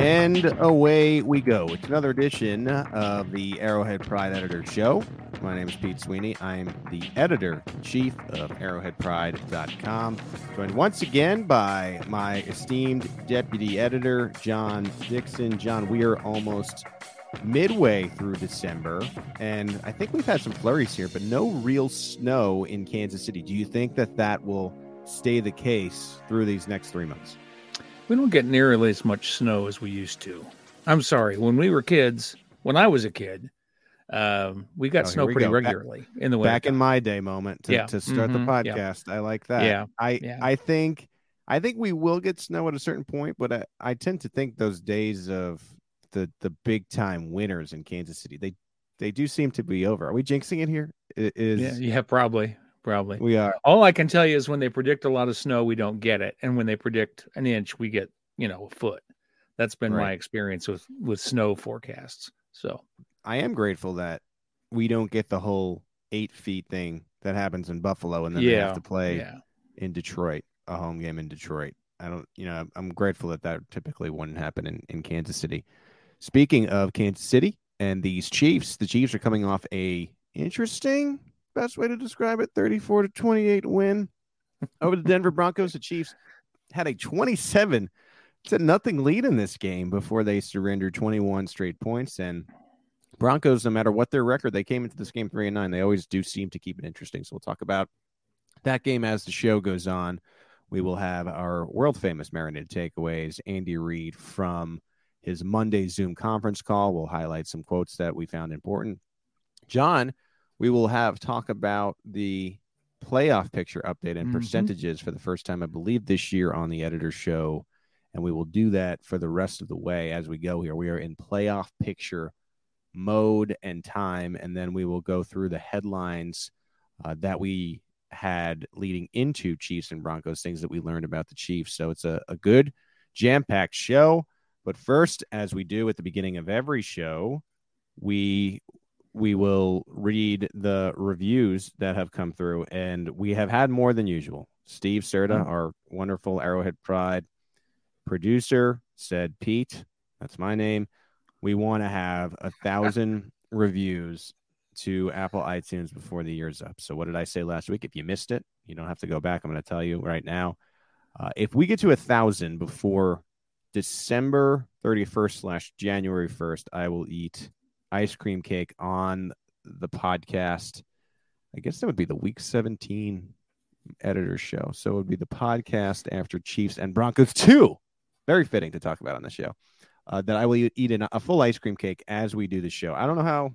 And away we go. It's another edition of the Arrowhead Pride Editor Show. My name is Pete Sweeney. I'm the editor chief of arrowheadpride.com. Joined once again by my esteemed deputy editor, John Dixon. John, we are almost midway through December, and I think we've had some flurries here, but no real snow in Kansas City. Do you think that that will stay the case through these next three months? We don't get nearly as much snow as we used to. I'm sorry. When we were kids, when I was a kid, um, we got Oh, snow we pretty go. regularly in the winter. back in my day moment to, Yeah. to start Mhm. the Yeah. podcast. I like that. Yeah. I Yeah. I think I think we will get snow at a certain point, but I, I tend to think those days of the the big time winners in Kansas City they they do seem to be over. Are we jinxing it here? Is yeah, yeah, probably, probably. we are All I can tell you is when they predict a lot of snow, we don't get it, and when they predict an inch, we get you know a foot. That's been my experience with with snow forecasts. So I am grateful that we don't get the whole eight feet thing that happens in Buffalo and then they have to play yeah, in Detroit, a home game in Detroit. I don't, you know, I'm grateful that that typically wouldn't happen in, in Kansas City. Speaking of Kansas City and these Chiefs, the Chiefs are coming off a interesting, best way to describe it, 34 to 28 win over the Denver Broncos. The Chiefs had a 27 to nothing lead in this game before they surrendered 21 straight points. And Broncos, no matter what their record, they came into this game three and nine. They always do seem to keep it interesting. So we'll talk about that game as the show goes on. We will have our world famous marinated takeaways, Andy Reid from his Monday Zoom conference call. We'll highlight some quotes that we found important. John, we will have talk about the playoff picture update and Mhm. percentages for the first time, I believe, this year on the editor show. And we will do that for the rest of the way as we go here. We are in playoff picture mode and time. And then we will go through the headlines uh, that we had leading into Chiefs and Broncos, things that we learned about the Chiefs. So it's a, a good, jam packed show. But first, as we do at the beginning of every show, we we will read the reviews that have come through, and we have had more than usual. Steve Serta, Mm. our wonderful Arrowhead Pride producer, said, "Pete, that's my name. We want to have a thousand reviews to Apple iTunes before the year's up." So, what did I say last week? If you missed it, you don't have to go back. I'm going to tell you right now. Uh, if we get to a thousand before December 31st slash January 1st, I will eat ice cream cake on the podcast. I guess that would be the week 17 editor show. So it would be the podcast after Chiefs and Broncos 2. Very fitting to talk about on the show. Uh, that I will eat an, a full ice cream cake as we do the show. I don't know how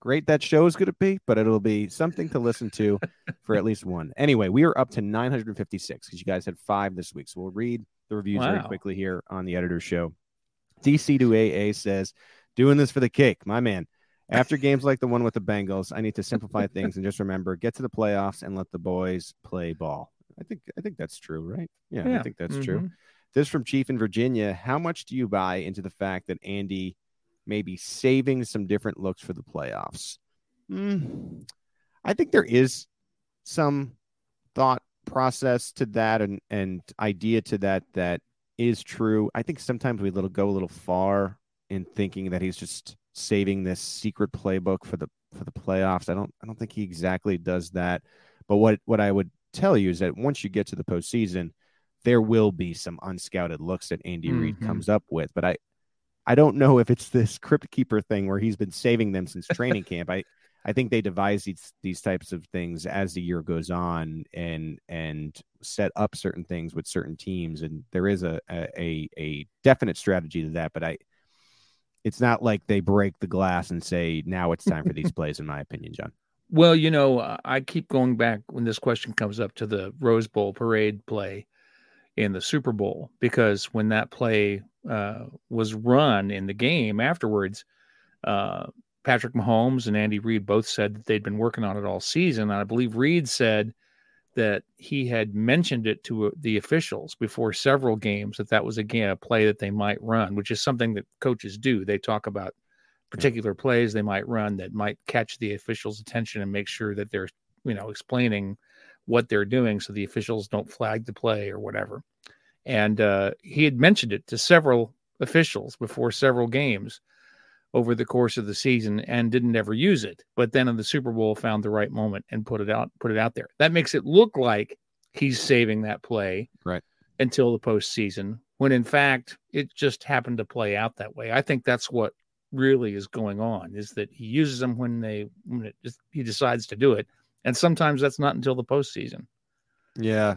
great that show is going to be, but it'll be something to listen to for at least one. Anyway, we are up to 956 because you guys had five this week. So we'll read the reviews very quickly here on the editor show. DC2AA says, doing this for the cake, my man. After games like the one with the Bengals, I need to simplify things and just remember get to the playoffs and let the boys play ball. I think I think that's true, right? Yeah, I think that's true. Mhm. This from Chief in Virginia. How much do you buy into the fact that Andy may be saving some different looks for the playoffs? Hmm. I think there is some thought process to that and, and idea to that that is true. I think sometimes we little go a little far in thinking that he's just saving this secret playbook for the for the playoffs. I don't I don't think he exactly does that. But what what I would tell you is that once you get to the postseason, there will be some unscouted looks that Andy Reid Mhm. comes up with. But I I don't know if it's this crypt keeper thing where he's been saving them since training camp. I I think they devise these these types of things as the year goes on and and set up certain things with certain teams and there is a a a definite strategy to that but I it's not like they break the glass and say now it's time for these plays in my opinion John. Well, you know, I keep going back when this question comes up to the Rose Bowl parade play in the Super Bowl because when that play uh, was run in the game afterwards, uh, Patrick Mahomes and Andy Reid both said that they'd been working on it all season. And I believe Reid said that he had mentioned it to uh, the officials before several games that that was again a play that they might run, which is something that coaches do. They talk about particular plays they might run that might catch the officials' attention and make sure that they're you know explaining what they're doing so the officials don't flag the play or whatever. And uh, he had mentioned it to several officials before several games over the course of the season and didn't ever use it. But then in the Super Bowl found the right moment and put it out put it out there. That makes it look like he's saving that play right until the postseason, when in fact it just happened to play out that way. I think that's what really is going on is that he uses them when they when it just, he decides to do it, and sometimes that's not until the postseason. Yeah,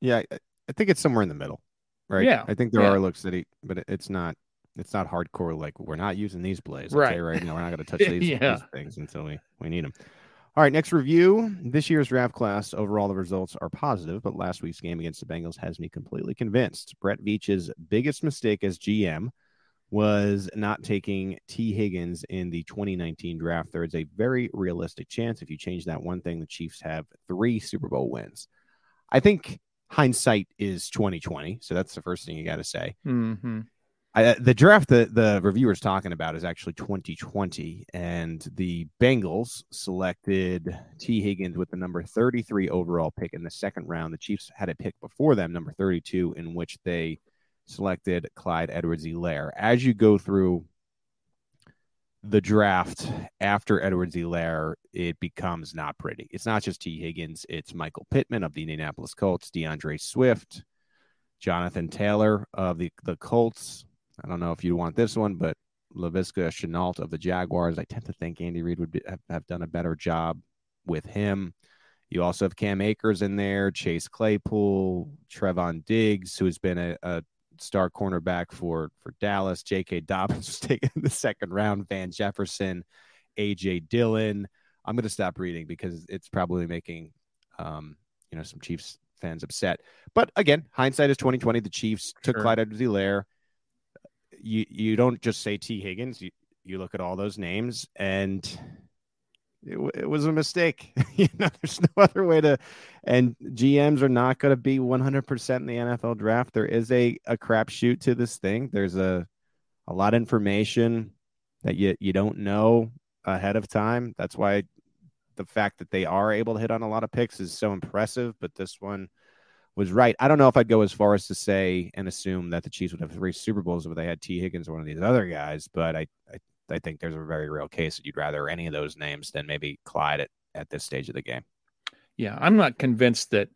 yeah, I think it's somewhere in the middle, right? Yeah, I think there yeah. are looks that he, but it's not it's not hardcore like we're not using these plays right okay, right now we're not going to touch these, yeah. these, things until we, we need them all right next review this year's draft class overall the results are positive but last week's game against the bengals has me completely convinced brett veach's biggest mistake as gm was not taking Tee Higgins in the 2019 draft. There is a very realistic chance if you change that one thing, the Chiefs have three Super Bowl wins. I think hindsight is 2020, so that's the first thing you got to say. Mm-hmm. I, uh, the draft that the reviewer's talking about is actually 2020, and the Bengals selected Tee Higgins with the number 33 overall pick in the second round. The Chiefs had a pick before them, number 32, in which they selected Clyde Edwards-Helaire. As you go through the draft after Edwards-Helaire, it becomes not pretty. It's not just T. Higgins, it's Michael Pittman of the Indianapolis Colts, DeAndre Swift, Jonathan Taylor of the, the Colts, I don't know if you want this one, but Laviska Shenault of the Jaguars. I tend to think Andy Reid would be, have, have, done a better job with him. You also have Cam Akers in there, Chase Claypool, Trevon Diggs, who's been a, a star cornerback for for Dallas. J.K. Dobbins was taken in the second round. Van Jefferson, A.J. Dillon. I'm going to stop reading because it's probably making um, you know some Chiefs fans upset. But again, hindsight is 2020. The Chiefs took Sure. Clyde Edwards-Helaire you you don't just say Tee Higgins. You you look at all those names, and it, it was a mistake. you know, there's no other way to. And GMs are not going to be 100 percent in the NFL draft. There is a a crapshoot to this thing. There's a a lot of information that you you don't know ahead of time. That's why the fact that they are able to hit on a lot of picks is so impressive. But this one was right. I don't know if I'd go as far as to say and assume that the Chiefs would have three Super Bowls if they had Tee Higgins or one of these other guys, but I, I, I think there's a very real case that you'd rather any of those names than maybe Clyde at, at this stage of the game. Yeah, I'm not convinced that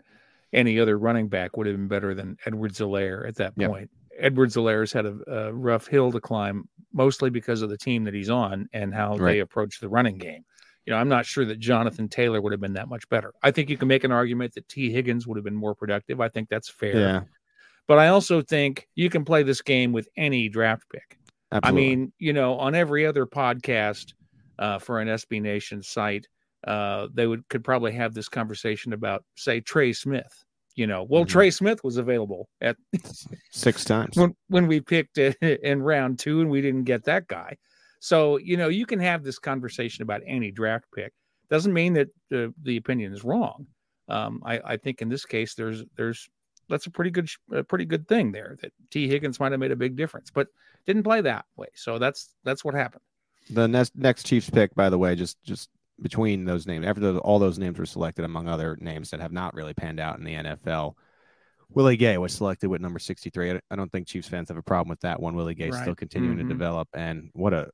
any other running back would have been better than Edwards-Helaire at that Yep. point. Edwards-Helaire's had a, a rough hill to climb, mostly because of the team that he's on and how Right. they approach the running game. You know, I'm not sure that Jonathan Taylor would have been that much better. I think you can make an argument that Tee Higgins would have been more productive. I think that's fair. Yeah. But I also think you can play this game with any draft pick. absolutely. I mean, you know, on every other podcast uh, for an SB Nation site, uh, they would could probably have this conversation about, say, Trey Smith. You know, well, Mhm. Trey Smith was available at six times. when, when we picked in round two, and we didn't get that guy. So you know, you can have this conversation about any draft pick. Doesn't mean that uh, the opinion is wrong. Um, I, I think in this case, there's there's that's a pretty good a pretty good thing there that Tee Higgins might have made a big difference, but didn't play that way. So that's that's what happened. The next next Chiefs pick, by the way, just just between those names, after those, all those names were selected, among other names that have not really panned out in the NFL. Willie Gay was selected with number 63. I- I don't think Chiefs fans have a problem with that one. Willie Gay Right. still continuing Mhm. to develop, and what a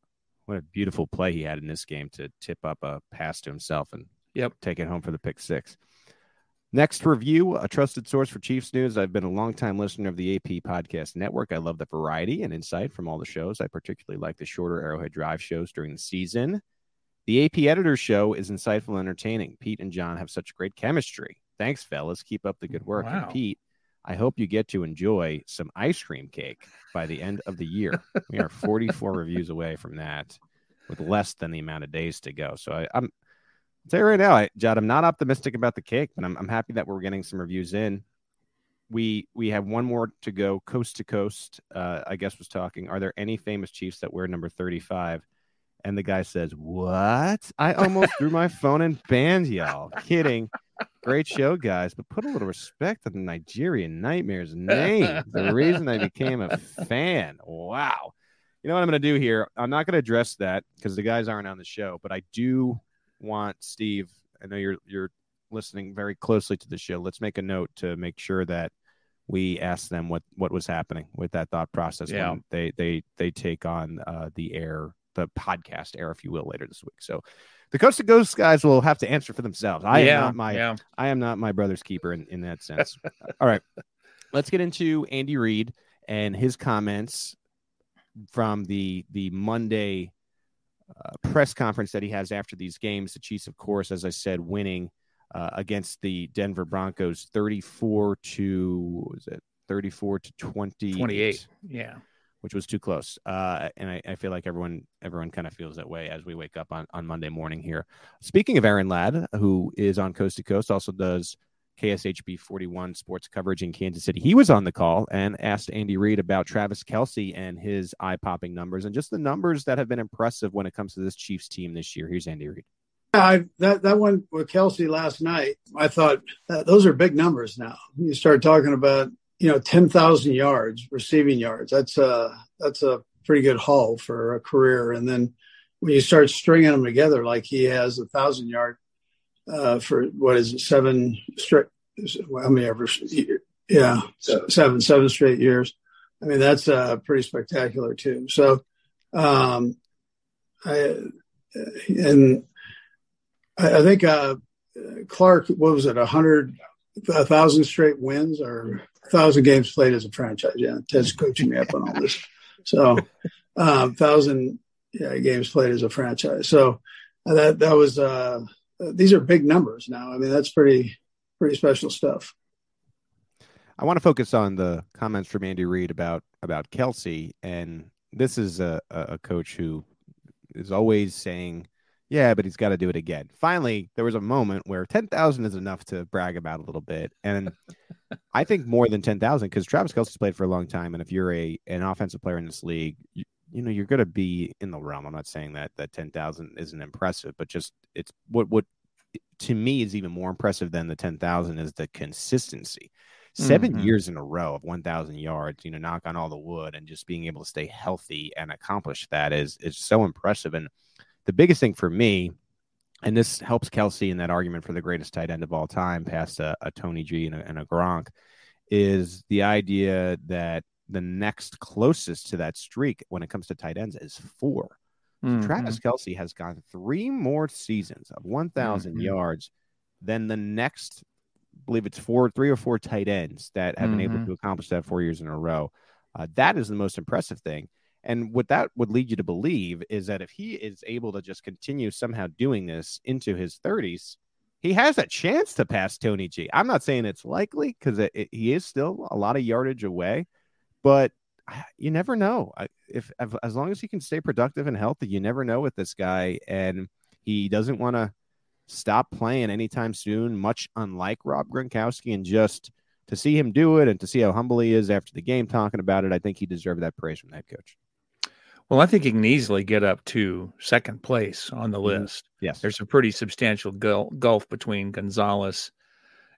what a beautiful play he had in this game to tip up a pass to himself and Yep. take it home for the pick six. Next review, a trusted source for Chiefs news. I've been a longtime listener of the AP Podcast Network. I love the variety and insight from all the shows. I particularly like the shorter Arrowhead Drive shows during the season. The AP Editor Show is insightful and entertaining. Pete and John have such great chemistry. Thanks, fellas. Keep up the good work. Wow. And Pete, I hope you get to enjoy some ice cream cake by the end of the year. we are 44 reviews away from that with less than the amount of days to go. So I, I'm I'll tell you right now, I, Judd, I'm not optimistic about the cake, but I'm, I'm happy that we're getting some reviews in. We we have one more to go, coast to coast. Uh, I guess was talking. Are there any famous Chiefs that wear number 35? And the guy says, "What? I almost threw my phone and banned y'all." Kidding. Great show, guys, but put a little respect on the Nigerian Nightmares name. The reason I became a fan. Wow. You know what I'm going to do here? I'm not going to address that because the guys aren't on the show, but I do want Steve. I know you're you're listening very closely to the show. Let's make a note to make sure that we ask them what what was happening with that thought process Yeah. when they they they take on uh, the air, the podcast air, if you will, later this week. So the Coast to Ghost guys will have to answer for themselves. I yeah, am not my yeah. I am not my brother's keeper in, in that sense. All right. Let's get into Andy Reid and his comments from the the Monday uh, press conference that he has after these games. The Chiefs, of course, as I said, winning uh, against the Denver Broncos 34 to was it 34 to 20 28. Yeah. Which was too close. Uh, and I, I feel like everyone everyone kind of feels that way as we wake up on, on Monday morning here. Speaking of Aaron Ladd, who is on Coast to Coast, also does KSHB 41 sports coverage in Kansas City. He was on the call and asked Andy Reid about Travis Kelce and his eye popping numbers and just the numbers that have been impressive when it comes to this Chiefs team this year. Here's Andy Reid. I, that that one with Kelce last night, I thought uh, those are big numbers. Now you start talking about you know ten thousand yards receiving yards. That's a that's a pretty good haul for a career. And then when you start stringing them together, like he has a thousand yard uh, for what is it seven straight? How many ever? Yeah, seven seven straight years. I mean that's uh, pretty spectacular too. So, um, I and I, I think uh, Clark, what was it, a hundred, a thousand straight wins or thousand games played as a franchise? Yeah, Ted's coaching me up on all this. So, um, thousand yeah, games played as a franchise. So uh, that that was uh, these are big numbers now. I mean, that's pretty pretty special stuff. I want to focus on the comments from Andy Reid about about Kelce, and this is a, a coach who is always saying, "Yeah, but he's got to do it again." Finally, there was a moment where ten thousand is enough to brag about a little bit, and I think more than ten thousand because Travis Kelce's played for a long time, and if you're a an offensive player in this league, you, you know you're going to be in the realm. I'm not saying that that ten thousand isn't impressive, but just it's what what to me is even more impressive than the ten thousand is the consistency. 7 Mhm. years in a row of 1,000 yards, you know, knock on all the wood, and just being able to stay healthy and accomplish that is is so impressive. And the biggest thing for me, and this helps Kelce in that argument for the greatest tight end of all time, past a, a Tony G and a, and a Gronk, is the idea that the next closest to that streak when it comes to tight ends is four. Mhm. Travis Kelce has gone three more seasons of 1,000 Mhm. yards than the next, I believe it's four, three or four tight ends that have been able Mhm. to accomplish that four years in a row. Uh, that is the most impressive thing. And what that would lead you to believe is that if he is able to just continue somehow doing this into his 30s, he has a chance to pass Tony G. I'm not saying it's likely because he is still a lot of yardage away, but ah, you never know. If, if as long as he can stay productive and healthy, you never know with this guy, and he doesn't want to stop playing anytime soon. Much unlike Rob Gronkowski, and just to see him do it and to see how humble he is after the game talking about it, I think he deserved that praise from that coach. Well, I think he can easily get up to second place on the Mhm. list. Yes, There's a pretty substantial gulf between Gonzalez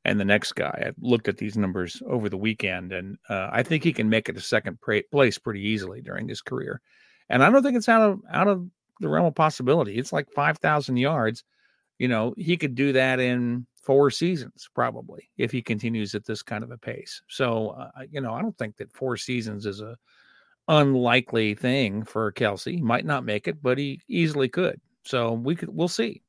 and the next guy. I looked at these numbers over the weekend, and uh, I think he can make it to second pra- place pretty easily during his career. And I don't think it's out of out of the realm of possibility. It's like five thousand yards. You know, he could do that in four seasons probably if he continues at this kind of a pace. So, uh, you know, I don't think that four seasons is a unlikely thing for Kelce. Might not make it, but he easily could. So we could we'll see.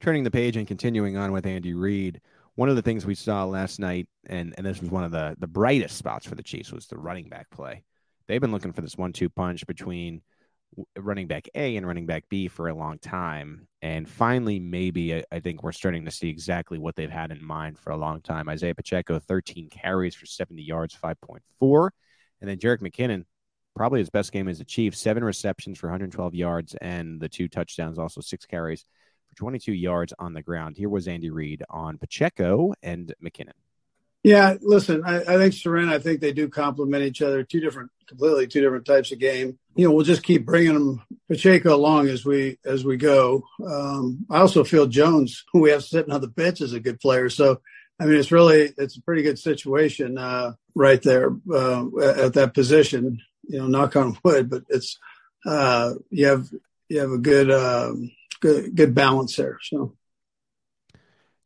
turning the page and continuing on with Andy Reid, one of the things we saw last night, and, and this was one of the, the brightest spots for the Chiefs, was the running back play. They've been looking for this one two punch between running back A and running back B for a long time. And finally, maybe I, I, think we're starting to see exactly what they've had in mind for a long time. Isaiah Pacheco, 13 carries for 70 yards, 5.4. And then Jerick McKinnon, probably his best game as a Chief, seven receptions for 112 yards and the two touchdowns, also six carries for 22 yards on the ground. Here was Andy Reid on Pacheco and McKinnon. Yeah, listen, I, I think Soren, I think they do complement each other. Two different, completely two different types of game. You know, we'll just keep bringing them Pacheco along as we as we go. Um, I also feel Jones, who we have sitting on the bench, is a good player. So, I mean, it's really it's a pretty good situation uh, right there uh, at that position. You know, knock on wood, but it's uh, you have you have a good um, good good balance there. So.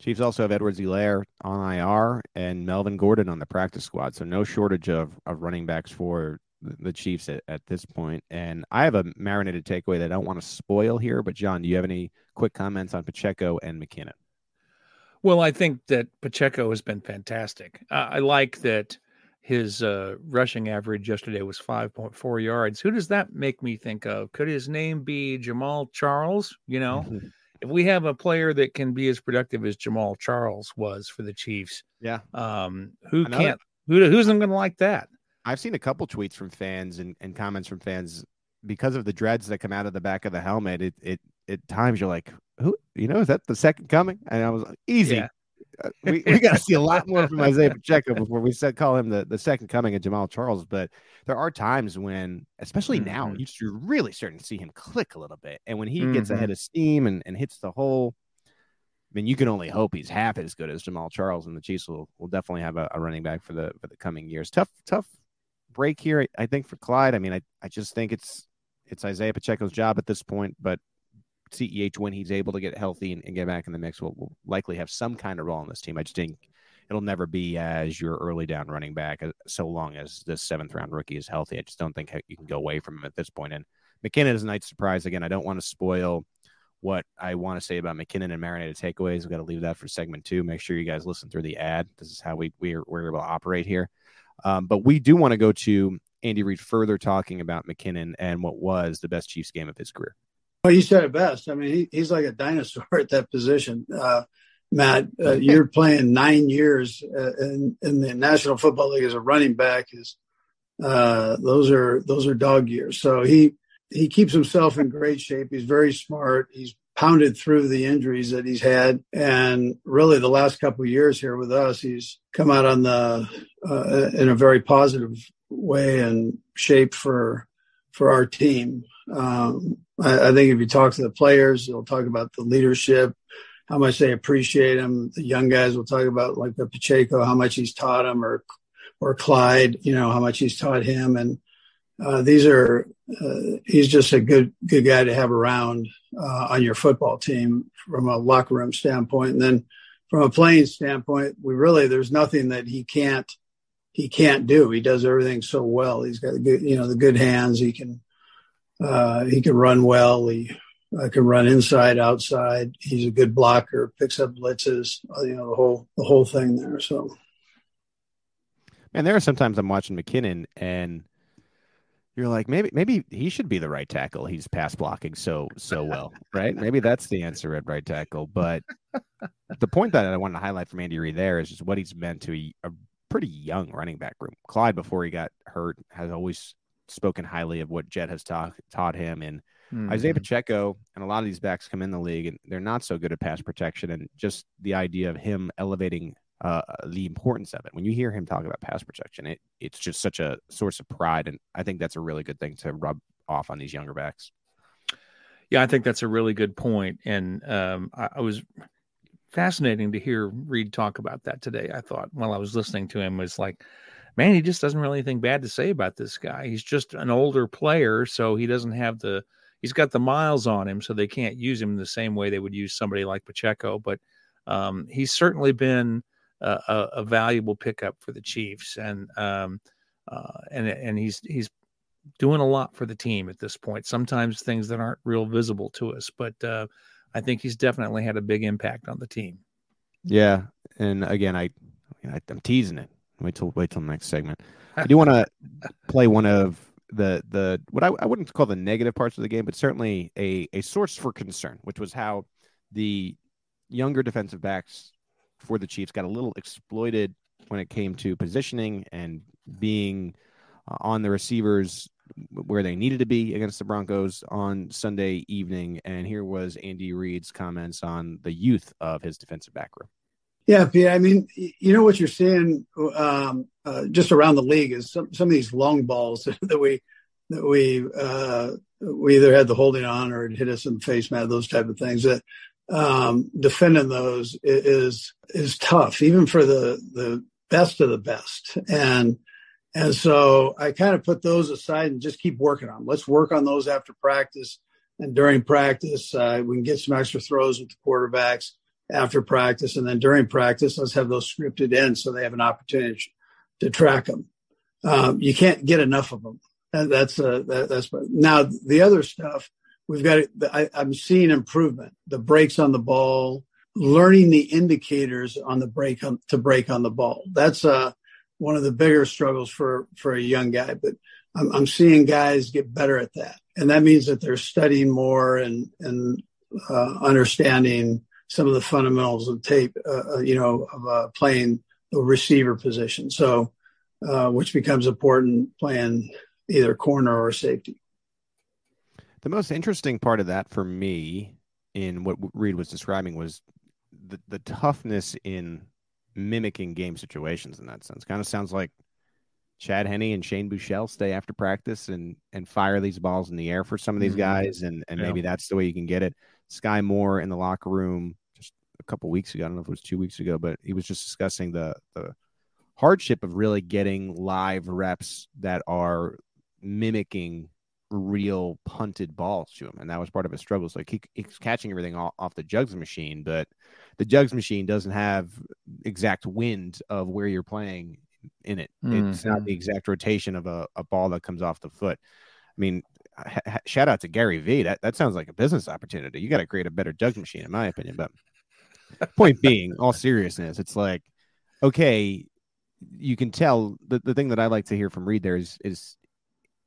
Chiefs also have Edwards-Helaire on IR and Melvin Gordon on the practice squad. So no shortage of, of running backs for the Chiefs at, at this point. And I have a marinated takeaway that I don't want to spoil here. But, John, do you have any quick comments on Pacheco and McKinnon? Well, I think that Pacheco has been fantastic. Uh, I like that his uh, rushing average yesterday was 5.4 yards. Who does that make me think of? Could his name be Jamaal Charles? You know? if we have a player that can be as productive as Jamaal Charles was for the Chiefs, yeah, um, who Another, can't? Who who's going to like that? I've seen a couple tweets from fans and, and comments from fans because of the dreads that come out of the back of the helmet. It it at times you're like, who you know is that the second coming? And I was like, easy. Yeah. Uh, we, we got to see a lot more from Isaiah Pacheco before we said call him the, the second coming of Jamaal Charles. But there are times when, especially mm-hmm. now, you're really starting to see him click a little bit. And when he mm-hmm. gets ahead of steam and, and hits the hole, I mean, you can only hope he's half as good as Jamaal Charles, and the Chiefs will, will definitely have a, a running back for the for the coming years. Tough, tough break here, I think, for Clyde. I mean, I, I just think it's it's Isaiah Pacheco's job at this point, but CEH when he's able to get healthy and, and get back in the mix will, will, likely have some kind of role in this team. I just think it'll never be as your early down running back uh, so long as this seventh round rookie is healthy. I just don't think you can go away from him at this point. And McKinnon is a nice surprise. Again, I don't want to spoil what I want to say about McKinnon and marinated takeaways. We've got to leave that for segment two. Make sure you guys listen through the ad. This is how we we're, we're able to operate here. Um, but we do want to go to Andy Reid further talking about McKinnon and what was the best Chiefs game of his career. Well, you said it best. I mean, he, he's like a dinosaur at that position. Uh, Matt, uh, you're playing nine years uh, in, in, the National Football League as a running back. Is uh, those are those are dog years. So he he keeps himself in great shape. He's very smart. He's pounded through the injuries that he's had, and really the last couple years here with us, he's come out on the uh, in a very positive way and shape for for our team. Um, I, I, think if you talk to the players, they'll talk about the leadership, how much they appreciate him. The young guys will talk about like the Pacheco, how much he's taught him, or or Clyde, you know, how much he's taught him. And uh, these are uh, he's just a good good guy to have around uh, on your football team from a locker room standpoint. And then from a playing standpoint, we really there's nothing that he can't he can't do. He does everything so well. He's got the good, you know, the good hands. He can uh, he can run well. He uh, can run inside, outside. He's a good blocker. Picks up blitzes. Uh, you know the whole the whole thing there. So, man, there are sometimes I'm watching McKinnon and you're like maybe maybe he should be the right tackle. He's pass blocking so so well, right? Maybe that's the answer at right tackle. But the point that I wanted to highlight from Andy Reid there is just what he's meant to a, a pretty young running back group. Clyde before he got hurt has always spoken highly of what Jet has taught taught him. And mm-hmm. Isaiah Pacheco and a lot of these backs come in the league and they're not so good at pass protection. And just the idea of him elevating uh, the importance of it. When you hear him talk about pass protection, it it's just such a source of pride, and I think that's a really good thing to rub off on these younger backs. Yeah, I think that's a really good point. point, and um, I, I, was fascinating to hear Reid talk about that today. I thought while I was listening to him was like, man, he just doesn't really anything bad to say about this guy. He's just an older player, so he doesn't have the he's got the miles on him, so they can't use him the same way they would use somebody like Pacheco. But um, he's certainly been a, a, a, valuable pickup for the Chiefs, and um, uh, and and he's he's doing a lot for the team at this point. Sometimes things that aren't real visible to us, but uh, I think he's definitely had a big impact on the team. Yeah, and again, I, I I'm teasing it Wait till wait till the next segment. I do want to play one of the the what I, I wouldn't call the negative parts of the game, but certainly a a source for concern, which was how the younger defensive backs for the Chiefs got a little exploited when it came to positioning and being uh, on the receivers where they needed to be against the Broncos on Sunday evening. And here was Andy Reid's comments on the youth of his defensive back room. Yeah, Pete. I mean, you know what you're seeing um, uh, just around the league is some, some of these long balls that we that we uh, we either had the holding on or it hit us in the face mat, those type of things. That um, defending those is is tough, even for the the best of the best. And and so I kind of put those aside and just keep working on. Them. Let's work on those after practice and during practice. Uh, we can get some extra throws with the quarterbacks after practice, and then during practice, let's have those scripted in so they have an opportunity to track them. Um, you can't get enough of them. that's uh, that, that's now the other stuff we've got. I, I'm seeing improvement. The breaks on the ball, learning the indicators on the break on, to break on the ball. That's uh one of the bigger struggles for for a young guy. But I'm, I'm seeing guys get better at that, and that means that they're studying more and and uh, understanding some of the fundamentals of tape. Uh, uh you know, of uh, playing the receiver position. So, uh, which becomes important playing either corner or safety. The most interesting part of that for me in what Reid was describing was the, the toughness in mimicking game situations in that sense. Kind of sounds like Chad Henne and Shane Buechele stay after practice and and fire these balls in the air for some of these mm-hmm. guys, and and yeah. maybe that's the way you can get it. Skyy Moore in the locker room just a couple weeks ago. I don't know if it was two weeks ago, but he was just discussing the the hardship of really getting live reps that are mimicking real punted balls to him, and that was part of his struggles. Like he, he's catching everything off, off the jugs machine, but the jugs machine doesn't have exact wind of where you're playing in it. Mm-hmm. It's not the mm-hmm. exact rotation of a, a ball that comes off the foot. I mean, ha- shout out to Gary Vee. That that sounds like a business opportunity. You got to create a better jug machine, in my opinion. But point being, all seriousness, it's like okay, you can tell the, the thing that I like to hear from Reid there is is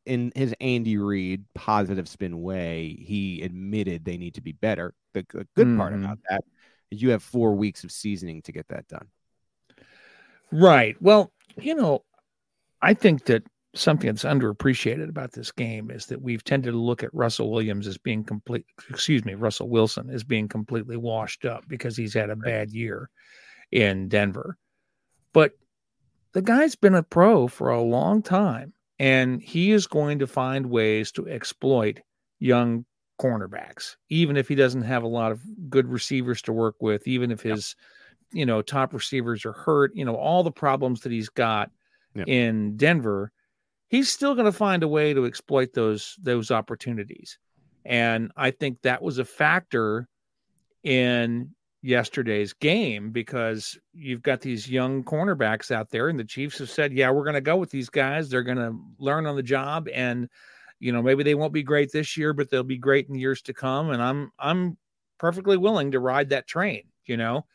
in his Andy Reid positive spin way, he admitted they need to be better. The, the good mm-hmm. part about that is you have four weeks of seasoning to get that done. Right. Well, you know, I think that something that's underappreciated about this game is that we've tended to look at Russell Williams as being complete, excuse me, Russell Wilson as being completely washed up because he's had a bad year in Denver. But the guy's been a pro for a long time and he is going to find ways to exploit young cornerbacks, even if he doesn't have a lot of good receivers to work with, even if his, yep. you know, top receivers are hurt, you know, all the problems that he's got yep. in Denver, he's still going to find a way to exploit those those opportunities. And I think that was a factor in yesterday's game because you've got these young cornerbacks out there, and the Chiefs have said, "Yeah, we're going to go with these guys. They're going to learn on the job, and you know maybe they won't be great this year, but they'll be great in years to come." And I'm I'm perfectly willing to ride that train, you know.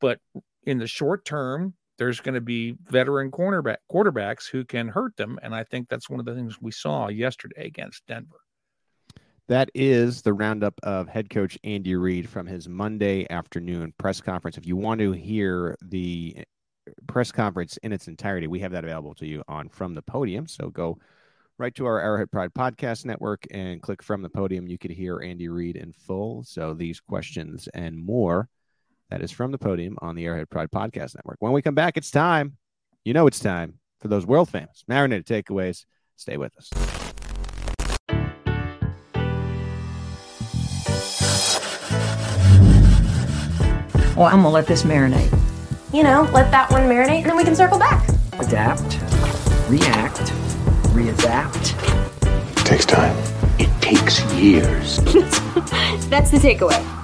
But in the short term, there's going to be veteran cornerback quarterbacks who can hurt them, and I think that's one of the things we saw yesterday against Denver. That is the roundup of head coach Andy Reid from his Monday afternoon press conference. If you want to hear the eh, press conference in its entirety, we have that available to you on From the Podium. So go right to our Arrowhead Pride Podcast Network and click From the Podium. You could hear Andy Reid in full. So these questions and more, that is From the Podium on the Arrowhead Pride Podcast Network. When we come back, it's time. You know it's time for those world famous marinated takeaways. Stay with us. Well, I'm gonna let this marinate. You know, let that one marinate and then we can circle back. Adapt, react, readapt. It takes time. It takes years. That's the takeaway.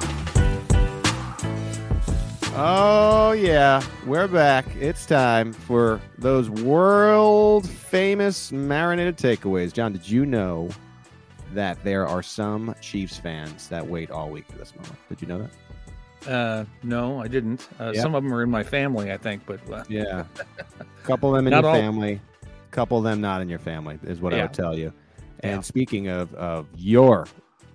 Oh, yeah. We're back. It's time for those world famous marinated takeaways. John, did you know that there are some Chiefs fans that wait all week for this moment? Did you know that? Uh, no, I didn't. Uh, yep. Some of them are in my family, I think, but uh, yeah, a couple of them in your all... family, a couple of them not in your family is what yeah. I would tell you. And Yeah. speaking of of your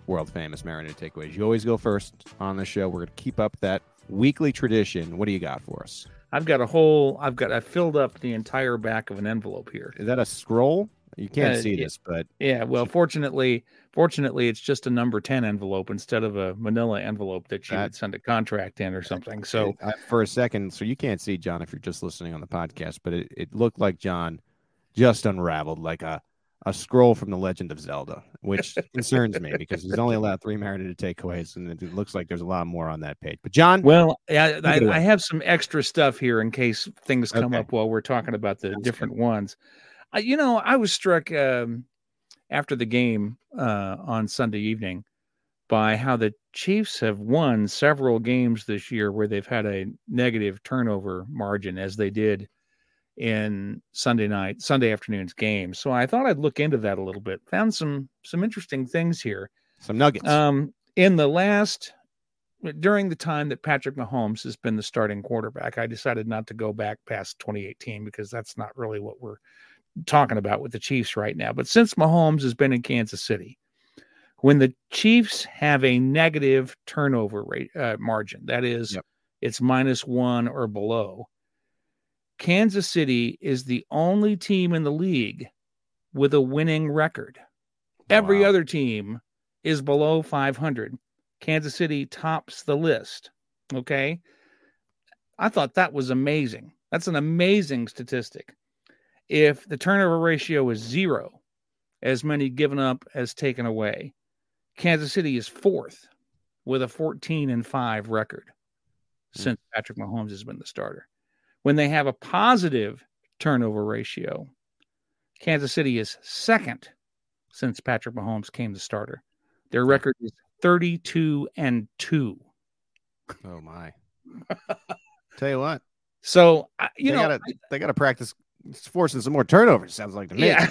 world famous marinated takeaways, you always go first on the show. We're going to keep up that weekly tradition. What do you got for us? I've got a whole. I've got. I filled up the entire back of an envelope here. Is that a scroll? You can't Uh, see this, but Yeah. Well, fortunately, fortunately, it's just a number ten envelope instead of a Manila envelope that you That- would send a contract in or something. So I, for a second, so you can't see John if you're just listening on the podcast, but it, it looked like John just unraveled like a a scroll from the Legend of Zelda, which concerns me because he's only allowed three marinated takeaways, and it looks like there's a lot more on that page. But John, Well, yeah, I. I have some extra stuff here in case things come Okay. up while we're talking about the Sounds different ones. I, you know, I was struck um, after the game uh, on Sunday evening by how the Chiefs have won several games this year where they've had a negative turnover margin, as they did in Sunday night, Sunday afternoon's game. So I thought I'd look into that a little bit. Found some some interesting things here. some nuggets. Um, in the last during the time that Patrick Mahomes has been the starting quarterback, I decided not to go back past 2018 because that's not really what we're talking about with the Chiefs right now. But since Mahomes has been in Kansas City, when the Chiefs have a negative turnover rate uh, margin, that is, Yep. it's minus one or below. Kansas City is the only team in the league with a winning record. Every Wow. other team is below 500. Kansas City tops the list. Okay. I thought that was amazing. That's an amazing statistic. If the turnover ratio is zero, as many given up as taken away, Kansas City is fourth with a 14 and 5 record hmm. since Patrick Mahomes has been the starter. When they have a positive turnover ratio, Kansas City is second since Patrick Mahomes came the starter. Their record is 32 and 2. oh my! Tell you what, So, you they know, gotta they gotta practice forcing some more turnovers. Sounds like to me. yeah.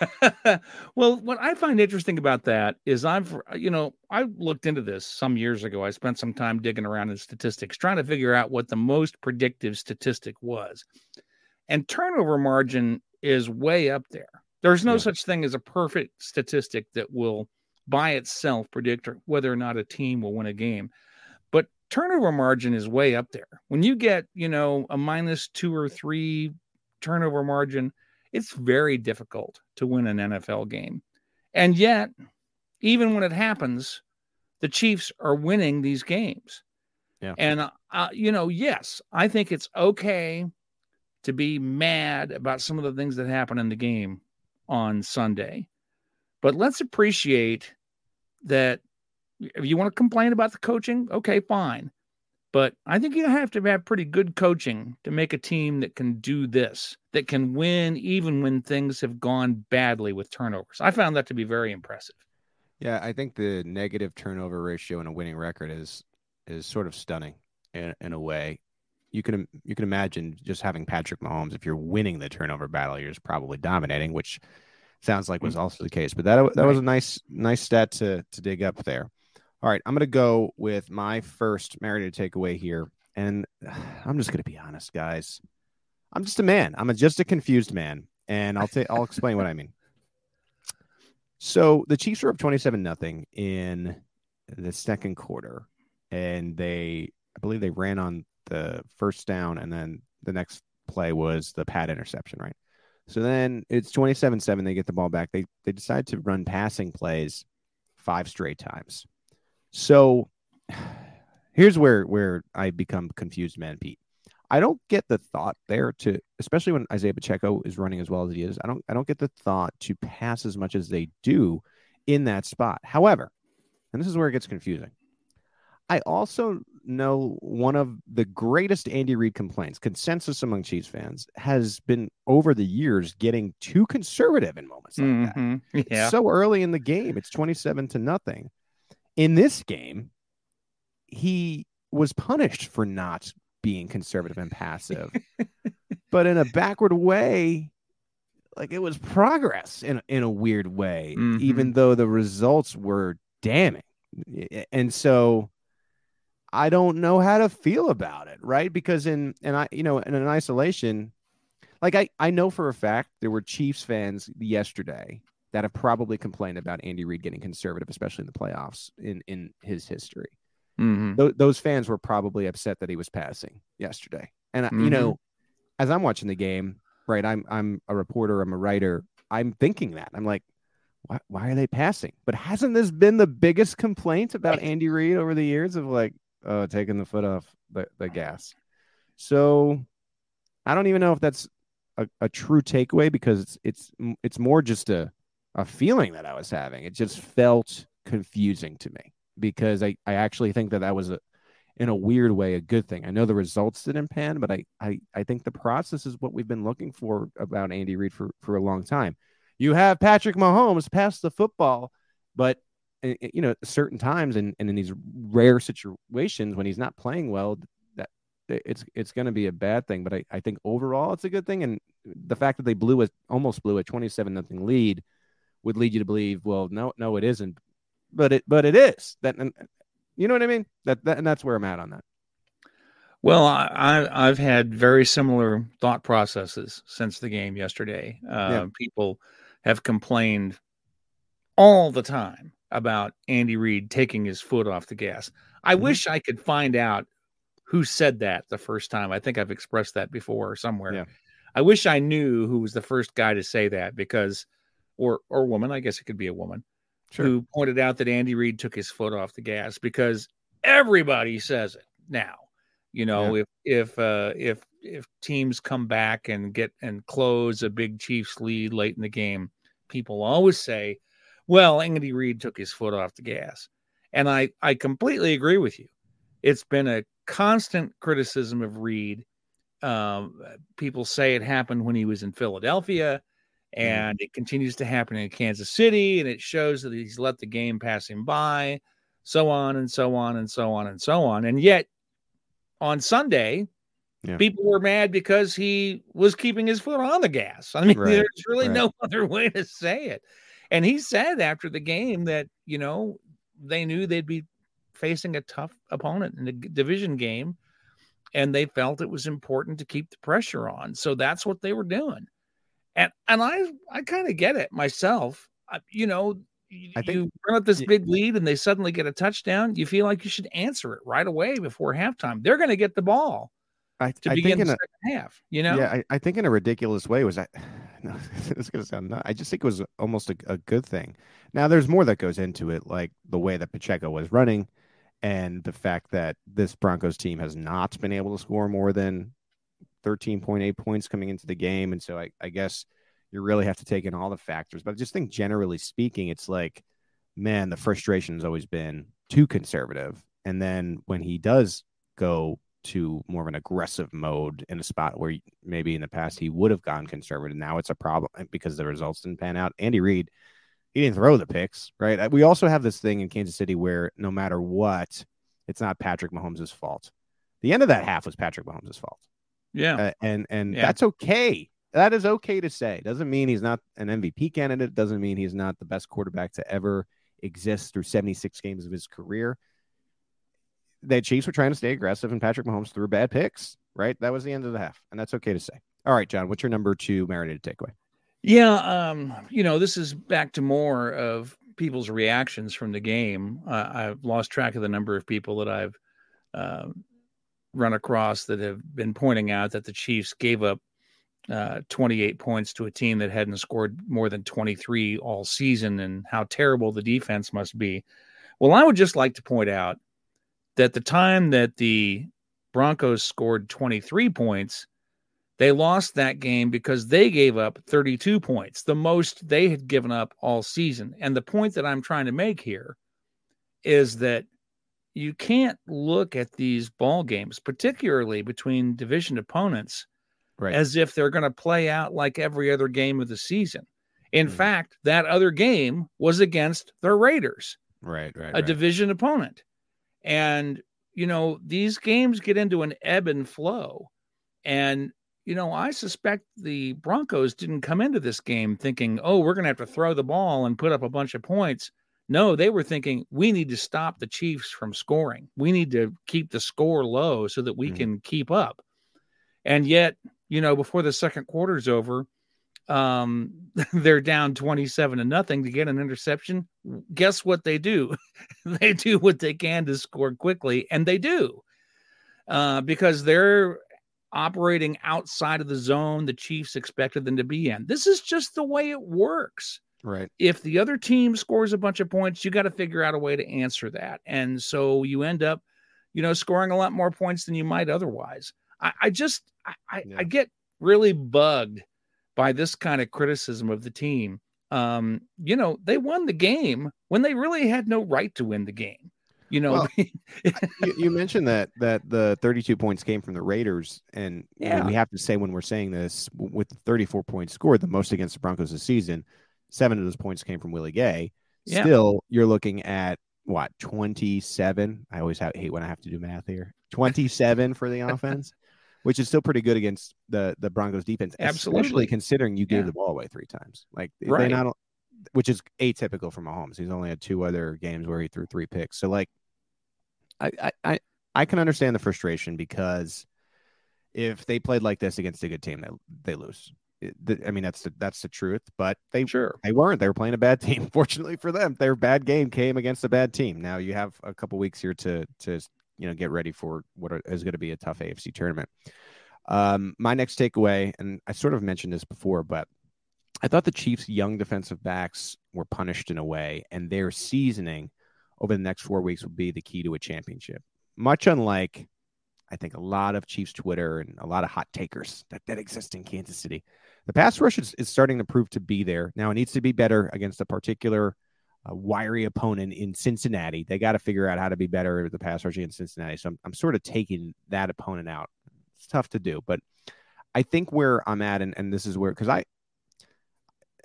well, what I find interesting about that is I've, uh, you know, I looked into this some years ago. I spent some time digging around in statistics, trying to figure out what the most predictive statistic was. And turnover margin is way up there. There's no Yeah. such thing as a perfect statistic that will by itself predict whether or not a team will win a game. But turnover margin is way up there. When you get, you know, a minus two or three turnover margin, it's very difficult to win an NFL game. And yet, even when it happens, the Chiefs are winning these games. Yeah. And, uh, you know, yes, I think it's okay to be mad about some of the things that happen in the game on Sunday. But let's appreciate that if you want to complain about the coaching, okay, fine. But I think you have to have pretty good coaching to make a team that can do this, that can win even when things have gone badly with turnovers. I found that to be very impressive. Yeah, I think the negative turnover ratio in a winning record is is sort of stunning in, in a way. You can you can imagine just having Patrick Mahomes. If you're winning the turnover battle, you're probably dominating, which sounds like mm. was also the case. But that that was a nice nice stat to to dig up there. All right, I'm going to go with my first marinated takeaway here, and I'm just going to be honest, guys. I'm just a man. I'm a, just a confused man, and I'll take I'll explain what I mean. So the Chiefs were up 27 nothing in the second quarter, and they, I believe, they ran on the first down, and then the next play was the pad interception, right? So then it's 27 7. They get the ball back. They, they decide to run passing plays five straight times. So here's where, where I become confused, man, Pete. I don't get the thought there to, especially when Isaiah Pacheco is running as well as he is. I don't, I don't get the thought to pass as much as they do in that spot. However, and this is where it gets confusing. I also know one of the greatest Andy Reid complaints, consensus among Chiefs fans, has been over the years getting too conservative in moments like that. Mhm. It's Yeah. so early in the game. It's 27 to nothing. In this game, he was punished for not being conservative and passive. but in a backward way, like it was progress in in a weird way, Mhm. even though the results were damning. And so I don't know how to feel about it, right? Because in and I, you know, in an isolation, like I, I know for a fact there were Chiefs fans yesterday that have probably complained about Andy Reid getting conservative, especially in the playoffs in in his history. Mhm. Th- those fans were probably upset that he was passing yesterday. And I you know, as I'm watching the game, right? I'm I'm a reporter, I'm a writer. I'm thinking that I'm like, why why are they passing? But hasn't this been the biggest complaint about Andy Reid over the years of like, uh, taking the foot off the, the gas? So I don't even know if that's a, a true takeaway because it's it's it's more just a a feeling that I was having. It just felt confusing to me because I, I actually think that that was a in a weird way a good thing. I know the results didn't pan, but I, I I think the process is what we've been looking for about Andy Reid for for a long time. You have Patrick Mahomes pass the football, but uh, you know certain times and, and in these rare situations when he's not playing well that it's it's going to be a bad thing but I, I think overall it's a good thing and the fact that they blew it almost blew a 27 nothing lead would lead you to believe well no no it isn't but it but it is that and, you know what i mean that, that and that's where i'm at on that Well, I, I've had very similar thought processes since the game yesterday. Uh, Yeah. People have complained all the time about Andy Reid taking his foot off the gas. I Mhm. wish I could find out who said that the first time. I think I've expressed that before somewhere. Yeah. I wish I knew who was the first guy to say that because, or or woman, I guess it could be a woman who pointed out that Andy Reid took his foot off the gas because everybody says it now. You know, if if uh, if if teams come back and get and close a big Chiefs lead late in the game, people always say, "Well, Andy Reid took his foot off the gas," and I I completely agree with you. It's been a constant criticism of Reid. Um, people say it happened when he was in Philadelphia, Mm-hmm. and it continues to happen in Kansas City, and it shows that he's let the game pass him by, so on and so on and so on and so on. And yet, on Sunday, Yeah. people were mad because he was keeping his foot on the gas. I mean, Right, there's really right. no other way to say it. And he said after the game that, you know, they knew they'd be facing a tough opponent in the division game and they felt it was important to keep the pressure on. So that's what they were doing. And and I I kind of get it myself. I, you know, you, I think- you run up this big lead and they suddenly get a touchdown, you feel like you should answer it right away before halftime. They're going to get the ball I, to I begin think the in a, second half, you know? Yeah, I, I think in a ridiculous way was that. No, it's gonna sound. nut- I just think it was almost a, a good thing. Now, there's more that goes into it, like the way that Pacheco was running, and the fact that this Broncos team has not been able to score more than 13.8 points coming into the game, and so I, I guess you really have to take in all the factors. But I just think, generally speaking, it's like, man, the frustration has always been too conservative, and then when he does go to more of an aggressive mode in a spot where maybe in the past he would have gone conservative. Now it's a problem eh, because the results didn't pan out. Andy Reid, he didn't throw the picks, right? Uh, we also have this thing in Kansas City where no matter what, it's not Patrick Mahomes' fault. The end of that half was Patrick Mahomes' fault. Yeah. Uh, and and Yeah. that's okay. That is okay to say. Doesn't mean he's not an MVP candidate. Doesn't mean he's not the best quarterback to ever exist through 76 games of his career. The Chiefs were trying to stay aggressive, and Patrick Mahomes threw bad picks. Right, that was the end of the half, and that's okay to say. All right, John, what's your number two marinated takeaway? Yeah, um, you know, this is back to more of people's reactions from the game. Uh, I've lost track of the number of people that I've uh, run across that have been pointing out that the Chiefs gave up uh, 28 points to a team that hadn't scored more than 23 all season, and how terrible the defense must be. Well, I would just like to point out that the time that the Broncos scored 23 points, they lost that game because they gave up 32 points, the most they had given up all season. And the point that I'm trying to make here is that you can't look at these ball games, particularly between division opponents, Right. as if they're going to play out like every other game of the season. In Mhm. fact, that other game was against the Raiders right, right, a right. division opponent. And, you know, these games get into an ebb and flow. And, you know, I suspect the Broncos didn't come into this game thinking, oh, we're going to have to throw the ball and put up a bunch of points. No, they were thinking, we need to stop the Chiefs from scoring. We need to keep the score low so that we Mhm. can keep up. And yet, you know, before the second quarter's over, um, they're down 27 to nothing to get an interception. Guess what they do? they do what they can to score quickly, and they do uh, because they're operating outside of the zone the Chiefs expected them to be in. This is just the way it works. Right. If the other team scores a bunch of points, you got to figure out a way to answer that. And so you end up, you know, scoring a lot more points than you might otherwise. I, I just, I, I, Yeah. I get really bugged by this kind of criticism of the team. Um, you know, they won the game when they really had no right to win the game. You know, Well, you, you mentioned that that the 32 points came from the Raiders, and you know, Yeah. we have to say when we're saying this with the 34 points scored, the most against the Broncos this season, seven of those points came from Willie Gay. Yeah. Still, you're looking at what 27. I always have, hate when I have to do math here. 27 for the offense, which is still pretty good against the the Broncos defense, Absolutely. especially considering you gave Yeah. the ball away three times. Like they not, which is atypical for Mahomes. He's only had two other games where he threw three picks. So like, I I I, I can understand the frustration because if they played like this against a good team, they they lose. I mean that's the, that's the truth, but they sure. they weren't. They were playing a bad team. Fortunately for them, their bad game came against a bad team. Now you have a couple weeks here to to you know get ready for what is going to be a tough AFC tournament. Um, my next takeaway, and I sort of mentioned this before, but I thought the Chiefs' young defensive backs were punished in a way, and their seasoning over the next four weeks will be the key to a championship. Much unlike, I think, a lot of Chiefs Twitter and a lot of hot takers that, that exist in Kansas City. The pass rush is, is starting to prove to be there. Now, it needs to be better against a particular uh, wiry opponent in Cincinnati. They got to figure out how to be better at the pass rush in Cincinnati. So I'm, I'm sort of taking that opponent out. It's tough to do, but I think where I'm at, and, and this is where, because I,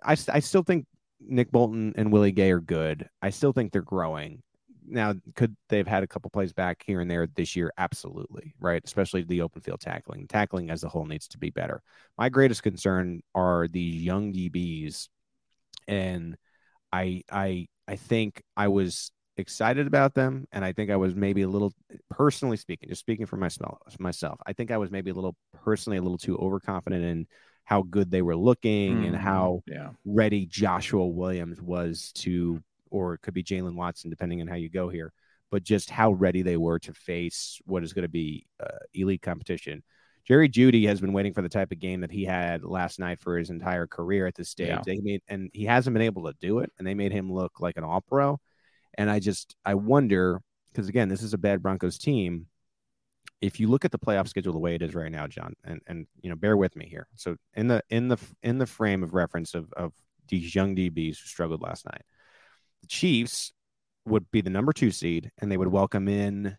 I, I still think Nick Bolton and Willie Gay are good. I still think they're growing. Now, could they've had a couple plays back here and there this year? Absolutely, right? Especially the open field tackling. Tackling as a whole needs to be better. My greatest concern are these young DBs, and I, I, I think I was excited about them, and I think I was maybe a little, personally speaking, just speaking for myself, myself, I think I was maybe a little personally a little too overconfident in how good they were looking and Mhm. how yeah. ready Joshua Williams was to, or it could be Jaylen Watson, depending on how you go here, but just how ready they were to face what is going to be uh, elite competition. Jerry Jeudy has been waiting for the type of game that he had last night for his entire career at this stage. Yeah. They made, and he hasn't been able to do it, and they made him look like an all pro. And I just, I wonder, because again, this is a bad Broncos team. If you look at the playoff schedule the way it is right now, John, and and you know, bear with me here. So in the in the in the frame of reference of of these young DBs who struggled last night, the Chiefs would be the number two seed, and they would welcome in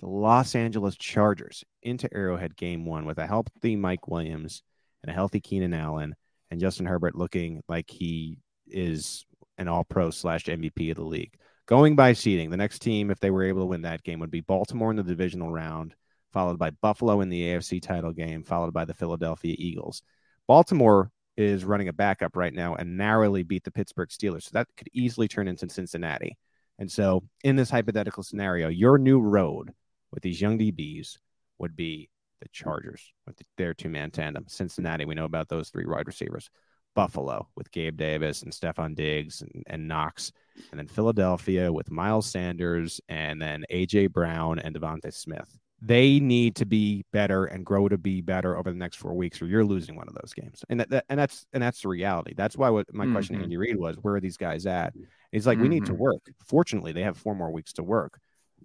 the Los Angeles Chargers into Arrowhead Game One with a healthy Mike Williams and a healthy Keenan Allen and Justin Herbert looking like he is an All Pro slash MVP of the league. Going by seeding, the next team, if they were able to win that game, would be Baltimore in the divisional round, followed by Buffalo in the AFC title game, followed by the Philadelphia Eagles. Baltimore is running a backup right now and narrowly beat the Pittsburgh Steelers. So that could easily turn into Cincinnati. And so, in this hypothetical scenario, your new road with these young DBs would be the Chargers with their two man tandem. Cincinnati, we know about those three wide receivers. Buffalo with Gabe Davis and Stefon Diggs and, and Knox. And then Philadelphia with Miles Sanders and then AJ Brown and DeVonta Smith. They need to be better and grow to be better over the next four weeks, or you're losing one of those games. And that, that- and that's and that's the reality. That's why what my question to Mhm. Andy Reid was, where are these guys at? He's like, we need to Mhm. work. Fortunately, they have four more weeks to work.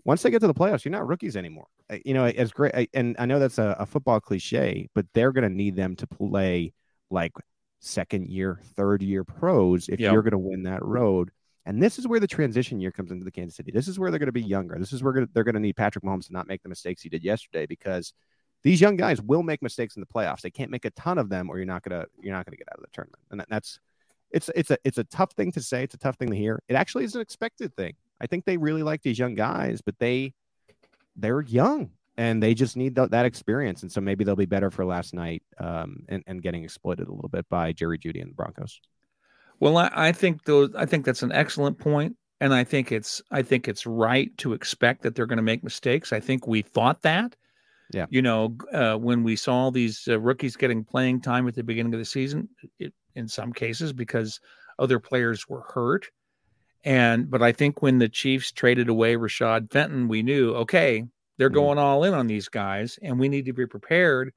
Once they get to the playoffs, you're not rookies anymore. You know, it's great, and I know that's a, a football cliche, but they're going to need them to play like second year, third year pros if Yep. you're going to win that road. And this is where the transition year comes into the Kansas City. This is where they're going to be younger. This is where they're going to need Patrick Mahomes to not make the mistakes he did yesterday because these young guys will make mistakes in the playoffs. They can't make a ton of them, or you're not gonna you're not gonna get out of the tournament. And that's it's it's a it's a tough thing to say. It's a tough thing to hear. It actually is an expected thing. I think they really like these young guys, but they they're young and they just need th- that experience. And so maybe they'll be better for last night um, and and getting exploited a little bit by Jerry Jeudy and the Broncos. Well, I, I think those. I think that's an excellent point, and I think it's. I think it's right to expect that they're going to make mistakes. I think we thought that. Yeah. You know, uh, when we saw these uh, rookies getting playing time at the beginning of the season, it in some cases because other players were hurt. And but I think when the Chiefs traded away Rashad Fenton, we knew okay, they're Mhm. going all in on these guys, and we need to be prepared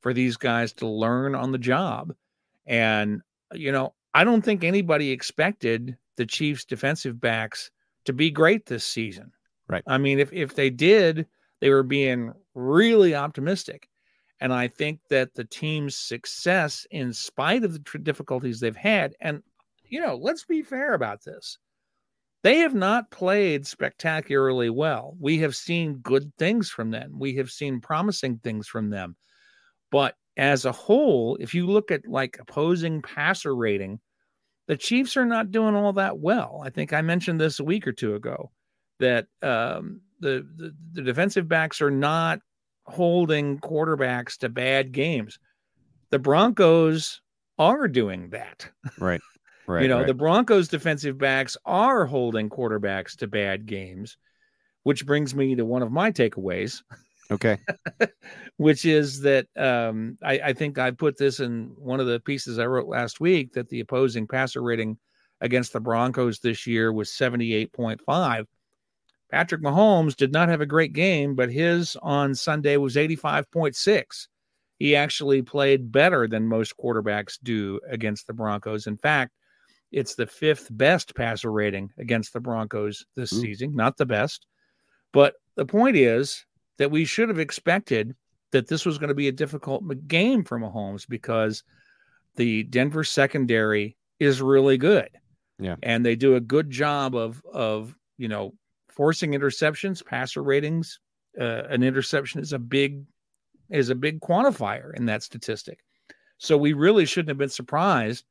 for these guys to learn on the job. And you know, I don't think anybody expected the Chiefs defensive backs to be great this season. Right. I mean, if if they did, they were being really optimistic. And I think that the team's success, in spite of the difficulties they've had, and you know, let's be fair about this. They have not played spectacularly well. We have seen good things from them. We have seen promising things from them. But as a whole, if you look at like opposing passer rating, the Chiefs are not doing all that well. I think I mentioned this a week or two ago that um, the, the the defensive backs are not holding quarterbacks to bad games. The Broncos are doing that. Right. Right. you know, right. the Broncos defensive backs are holding quarterbacks to bad games, which brings me to one of my takeaways, okay. which is that um, I, I think I put this in one of the pieces I wrote last week that the opposing passer rating against the Broncos this year was 78.5. Patrick Mahomes did not have a great game, but his on Sunday was 85.6. He actually played better than most quarterbacks do against the Broncos. In fact, it's the fifth best passer rating against the Broncos this Ooh. season, not the best. But the point is that we should have expected that this was going to be a difficult game for Mahomes because the Denver secondary is really good. Yeah. And they do a good job of of, you know, forcing interceptions, passer ratings. Uh, an interception is a big is a big quantifier in that statistic. So we really shouldn't have been surprised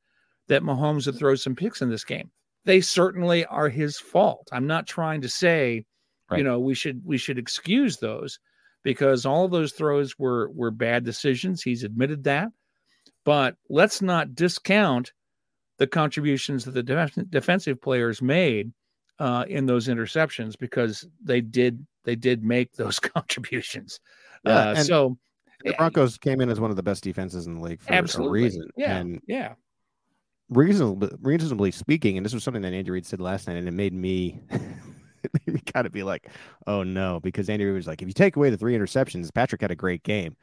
that Mahomes would throw some picks in this game. They certainly are his fault. I'm not trying to say, you know, we should we should excuse those because all of those throws were were bad decisions. He's admitted that. But let's not discount the contributions that the def- defensive players made uh, in those interceptions because they did they did make those contributions. Yeah, uh, so The Broncos came in as one of the best defenses in the league for absolutely a reason. Yeah, And yeah, reasonably, reasonably speaking, and this was something that Andrew Reid said last night, and it made me, it made me kind of be like, "Oh no," because Andy Reid was like, "If you take away the three interceptions, Patrick had a great game."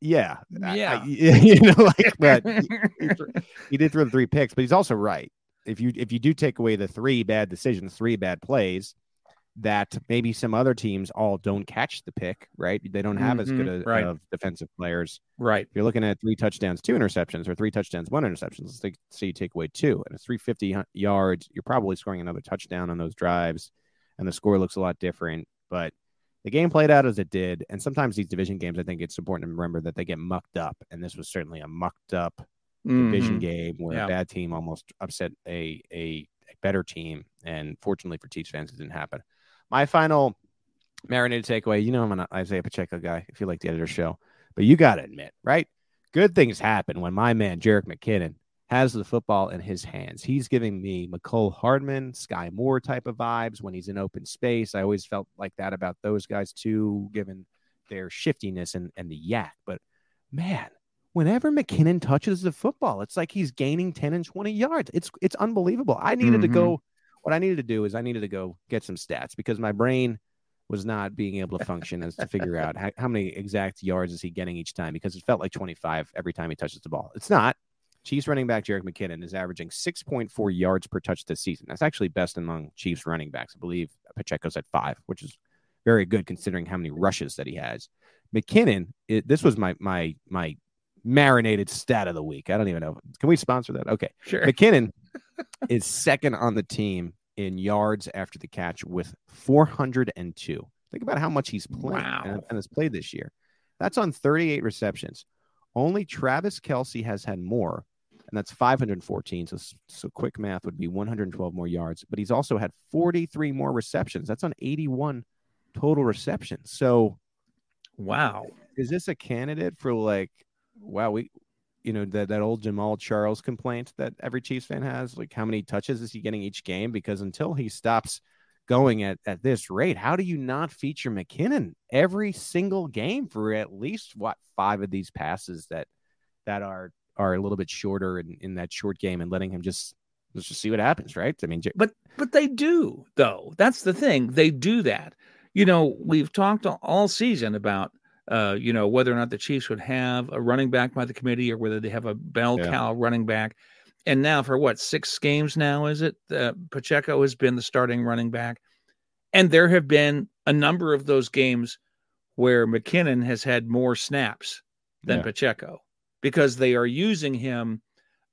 Yeah, I- I- Yeah. you know, like, but he, he did throw the three picks, but he's also right. If you if you do take away the three bad decisions, three bad plays, that maybe some other teams all don't catch the pick, right? They don't have as good Mhm, a, right. of defensive players right. if you're looking at three touchdowns, two interceptions, or three touchdowns, one interception, let's take, say you take away two and it's 350 yards, you're probably scoring another touchdown on those drives, and the score looks a lot different. But the game played out as it did, and sometimes these division games, I think it's important to remember that they get mucked up, and this was certainly a mucked up division Mhm. game where Yeah. a bad team almost upset a, a a better team, and fortunately for Chiefs fans, it didn't happen. My final marinated takeaway, you know, I'm an Isaiah Pacheco guy. If you like the editor show, but you got to admit, right? Good things happen when my man Jerick McKinnon has the football in his hands. He's giving me Mecole Hardman, Skyy Moore type of vibes when he's in open space. I always felt like that about those guys too, given their shiftiness and, and the YAC. But man, whenever McKinnon touches the football, it's like he's gaining 10 and 20 yards. It's it's unbelievable. I needed to Mhm. go. What I needed to do is I needed to go get some stats because my brain was not being able to function as to figure out how, how many exact yards is he getting each time because it felt like 25 every time he touches the ball. It's not. Chiefs running back Jerick McKinnon is averaging 6.4 yards per touch this season. That's actually best among Chiefs running backs. I believe Pacheco's at five, which is very good considering how many rushes that he has. McKinnon, it, this was my my my marinated stat of the week. I don't even know. Can we sponsor that? Okay. Sure. McKinnon is second on the team in yards after the catch with 402. Think about how much he's played Wow. and, and has played this year. That's on 38 receptions. Only Travis Kelce has had more, and that's 514. So, so quick math would be 112 more yards, but he's also had 43 more receptions. That's on 81 total receptions. So, Wow. is this a candidate for like, wow, we, you know, that, that old Jamaal Charles complaint that every Chiefs fan has? Like, how many touches is he getting each game? Because until he stops going at, at this rate, how do you not feature McKinnon every single game for at least what five of these passes that that are are a little bit shorter in, in that short game and letting him just let's just see what happens, right? I mean, But but they do though. That's the thing. They do that. You know, we've talked all season about uh, you know, whether or not the Chiefs would have a running back by the committee or whether they have a bell Yeah. cow running back. And now for what, six games now is it? Uh, Pacheco has been the starting running back. And there have been a number of those games where McKinnon has had more snaps than Yeah. Pacheco because they are using him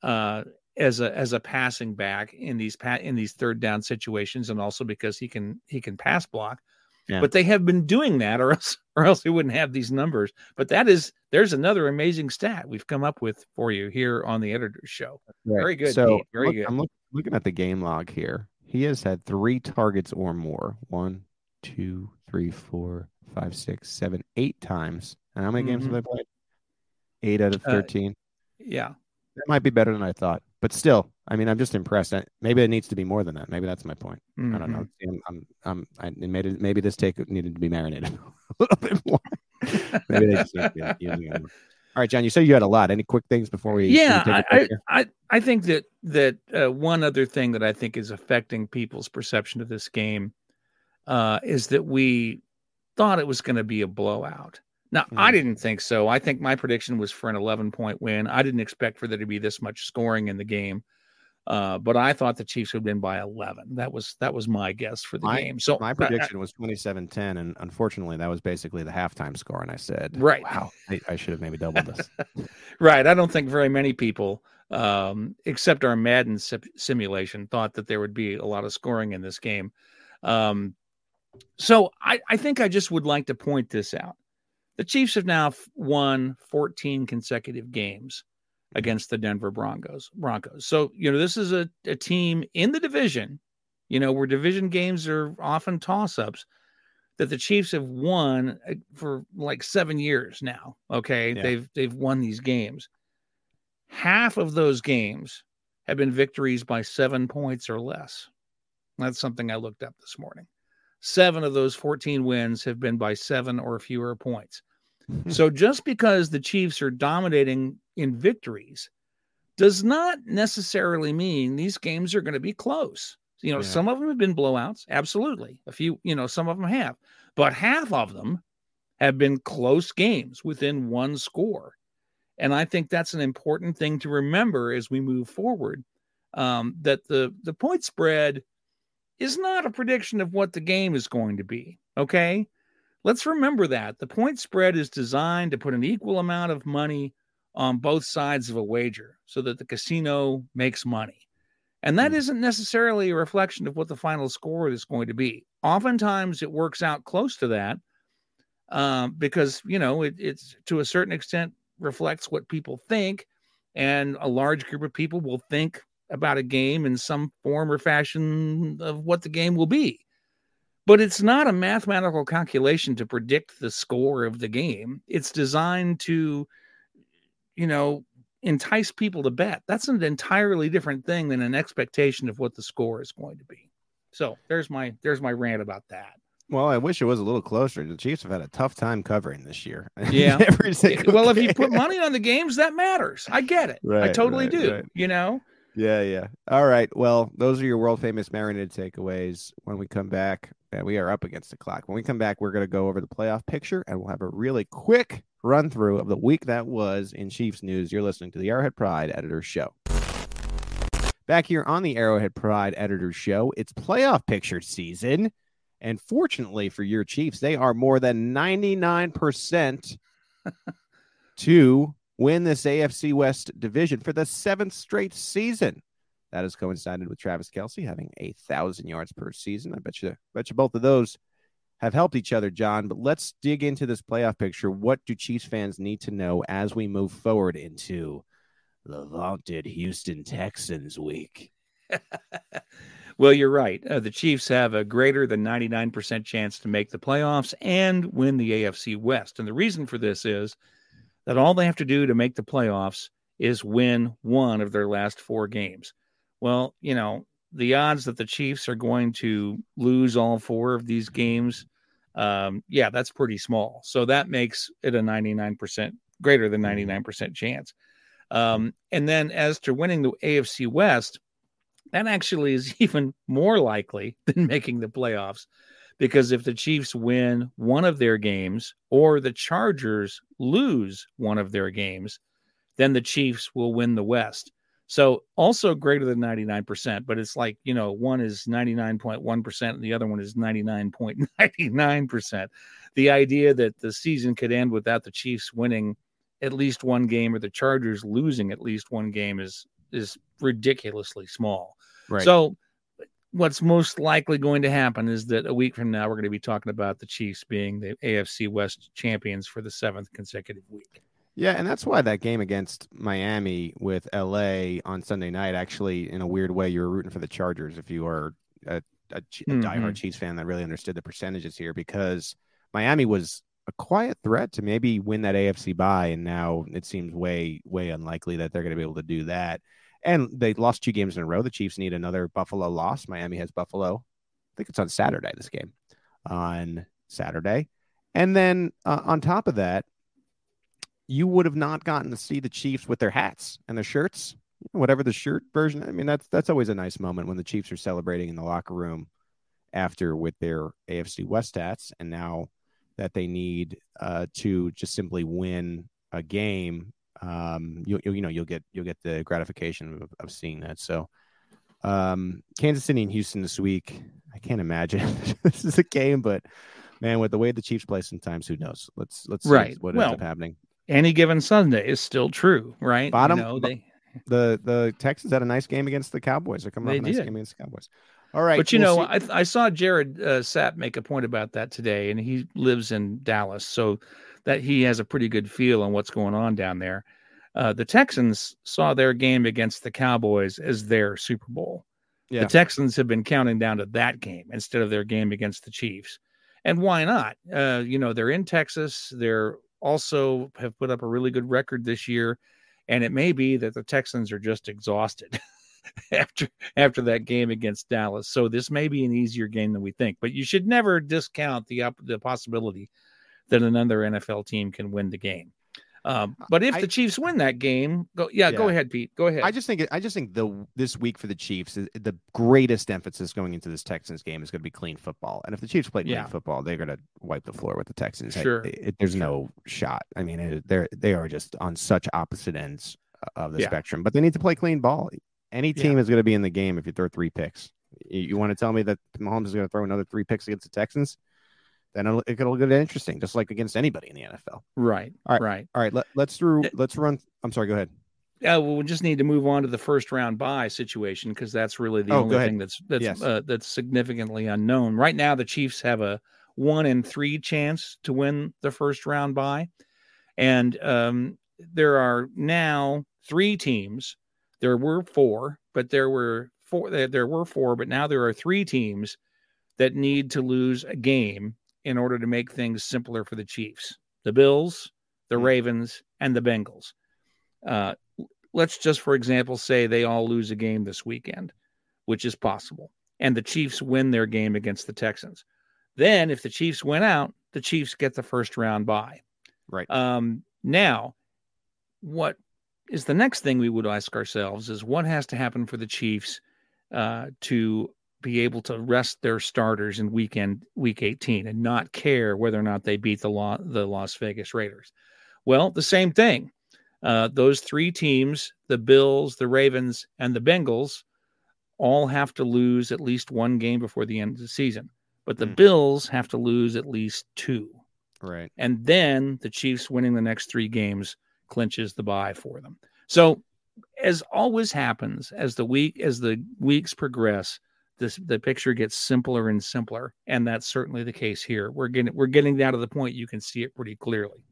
uh, as a as a passing back in these pa- in these third down situations, and also because he can he can pass block. Yeah. But they have been doing that, or else or else he wouldn't have these numbers. But that is there's another amazing stat we've come up with for you here on the editor's show. Right. Very good, So Pete. Very look- good. I'm look, looking at the game log here. He has had three targets or more. One, two, three, four, five, six, seven, eight times. And how many games have Mhm. they played? Eight out of Uh, thirteen. Yeah, that might be better than I thought. But still, I mean, I'm just impressed. I- Maybe it needs to be more than that. Maybe that's my point. I don't know. I'm, I'm, I'm, I, it, maybe this take needed to be marinated a little bit more. maybe they just need to be using it more. All right, John. You said you had a lot. Any quick things before we? yeah we I, I. I think that that uh, one other thing that i think is affecting people's perception of this game uh, is that we thought it was going to be a blowout now i Mhm. didn't think so i think my prediction was for an 11 point win i didn't expect for there to be this much scoring in the game uh, but i thought the chiefs would win by 11 that was that was my guess for the My- game so My I- prediction was 27-10, and unfortunately, that was basically the halftime score. And I said, Right. wow, I, I should have maybe doubled this." Right. I don't think very many people, um, except our Madden sim- simulation, thought that there would be a lot of scoring in this game. Um, so I, I think I just would like to point this out. The Chiefs have now won 14 consecutive games against the Denver Broncos. Broncos. So you know this is a, a team in the division. You know where division games are often toss-ups. That the Chiefs have won uh, for like seven years now. Okay, Yeah. they've they've won these games. Half of those games have been victories by seven points or less. That's something I looked up this morning. Seven of those 14 wins have been by seven or fewer points. so just because the Chiefs are dominating in victories does not necessarily mean these games are going to be close. You know, Yeah. some of them have been blowouts, absolutely. A few, you know, some of them have, but half of them have been close games within one score. And I think that's an important thing to remember as we move forward. Um, that the the point spread is not a prediction of what the game is going to be. Okay. Let's remember that the point spread is designed to put an equal amount of money on both sides of a wager so that the casino makes money. And that Hmm. isn't necessarily a reflection of what the final score is going to be. Oftentimes it works out close to that um, because, you know, it, it's to a certain extent reflects what people think. And a large group of people will think about a game in some form or fashion of what the game will be. But it's not a mathematical calculation to predict the score of the game. It's designed to, you know, entice people to bet. That's an entirely different thing than an expectation of what the score is going to be. So there's my there's my rant about that. Well, I wish it was a little closer. The Chiefs have had a tough time covering this year. Yeah. Well, if you put money on the games, that matters. I get it. I totally right, do. right. You know. Yeah, yeah. All right. Well, those are your world famous marinated takeaways. When we come back, and we are up against the clock. When we come back, we're going to go over the playoff picture and we'll have a really quick run through of the week that was in Chiefs news. You're listening to the Arrowhead Pride Editor's Show. Back here on the Arrowhead Pride Editor's Show, it's playoff picture season. And fortunately for your Chiefs, they are more than 99% to win this AFC West division for the seventh straight season. That has coincided with Travis Kelce having a thousand yards per season. I bet you, bet you both of those have helped each other, John. But let's dig into this playoff picture. What do Chiefs fans need to know as we move forward into the vaunted Houston Texans week? Well, you're right. Uh, the Chiefs have a greater than 99% chance to make the playoffs and win the AFC West. And the reason for this is that all they have to do to make the playoffs is win one of their last four games. Well, you know, the odds that the Chiefs are going to lose all four of these games, um, yeah, that's pretty small. So that makes it a 99% greater than 99% chance. Um, and then as to winning the AFC West, that actually is even more likely than making the playoffs because if the Chiefs win one of their games or the Chargers lose one of their games, then the Chiefs will win the West. So also greater than 99%, but it's like, you know, one is 99.1% and the other one is 99.99%. The idea that the season could end without the Chiefs winning at least one game or the Chargers losing at least one game is is ridiculously small. Right. So what's most likely going to happen is that a week from now we're going to be talking about the Chiefs being the AFC West champions for the seventh consecutive week. Yeah, and that's why that game against Miami with LA on Sunday night actually, in a weird way, you were rooting for the Chargers if you are a, a, a Mhm. diehard Chiefs fan that really understood the percentages here because Miami was a quiet threat to maybe win that AFC bye, and now it seems way, way unlikely that they're going to be able to do that. And they lost two games in a row. The Chiefs need another Buffalo loss. Miami has Buffalo. I think it's on Saturday. This game on Saturday, and then uh, on top of that, you would have not gotten to see the Chiefs with their hats and their shirts, whatever the shirt version. I mean, that's that's always a nice moment when the Chiefs are celebrating in the locker room after with their AFC West hats, and now that they need uh, to just simply win a game, um, you, you you know you'll get you'll get the gratification of, of seeing that. So, um, Kansas City and Houston this week. I can't imagine this is a game, but man, with the way the Chiefs play, sometimes who knows? Let's let's see Right. what Well, ends up happening. Any given Sunday is still true, right? Bottom- you know, they, the the Texans had a nice game against the Cowboys. They're coming They off a nice did. game against the Cowboys. All right, but you we'll know, I, I saw Jared uh, Sapp make a point about that today, and he lives in Dallas, so that he has a pretty good feel on what's going on down there. Uh, the Texans saw their game against the Cowboys as their Super Bowl. Yeah. The Texans have been counting down to that game instead of their game against the Chiefs. And why not? Uh, you know, they're in Texas. They're also have put up a really good record this year. And it may be that the Texans are just exhausted after after that game against Dallas. So this may be an easier game than we think. But you should never discount the up, the possibility that another NFL team can win the game. Um, but if I- the Chiefs win that game, go yeah, go ahead, Pete. Go ahead. I just think I just think the this week for the Chiefs is the greatest emphasis going into this Texans game is going to be clean football. And if the Chiefs play clean Yeah. football, they're going to wipe the floor with the Texans. I- Sure. it- there's no shot. I mean, it, they're they are just on such opposite ends of the Yeah. spectrum. But they need to play clean ball. Any Yeah. team is going to be in the game if you throw three picks. You, you want to tell me that Mahomes is going to throw another three picks against the Texans? Then it'll, it could get interesting, just like against anybody in the NFL. right, All right. right. All right, let, let's through. Let's run. I'm sorry. Go ahead. Yeah, well, we just need to move on to the first round bye situation because that's really the Oh, only thing that's that's Yes. uh, that's significantly unknown right now. The Chiefs have a one in three chance to win the first round bye, and um, there are now three teams. There were four, but there were four. There were four, but now there are three teams that need to lose a game in order to make things simpler for the Chiefs: the Bills, the Hmm. Ravens, and the Bengals. Uh, let's just, for example, say they all lose a game this weekend, which is possible, and the Chiefs win their game against the Texans. Then, if the Chiefs win out, the Chiefs get the first round bye. Right. Um, now, what is the next thing we would ask ourselves is what has to happen for the Chiefs uh, to be able to rest their starters in weekend week 18 and not care whether or not they beat the law, the Las Vegas Raiders. Well, the same thing. Uh, those three teams, the Bills, the Ravens, and the Bengals, all have to lose at least one game before the end of the season. But the Hmm. Bills have to lose at least two. Right. And then the Chiefs winning the next three games clinches the bye for them. So, as always happens, as the week as the weeks progress, this the picture gets simpler and simpler, and that's certainly the case here. We're getting we're getting down to the point you can see it pretty clearly.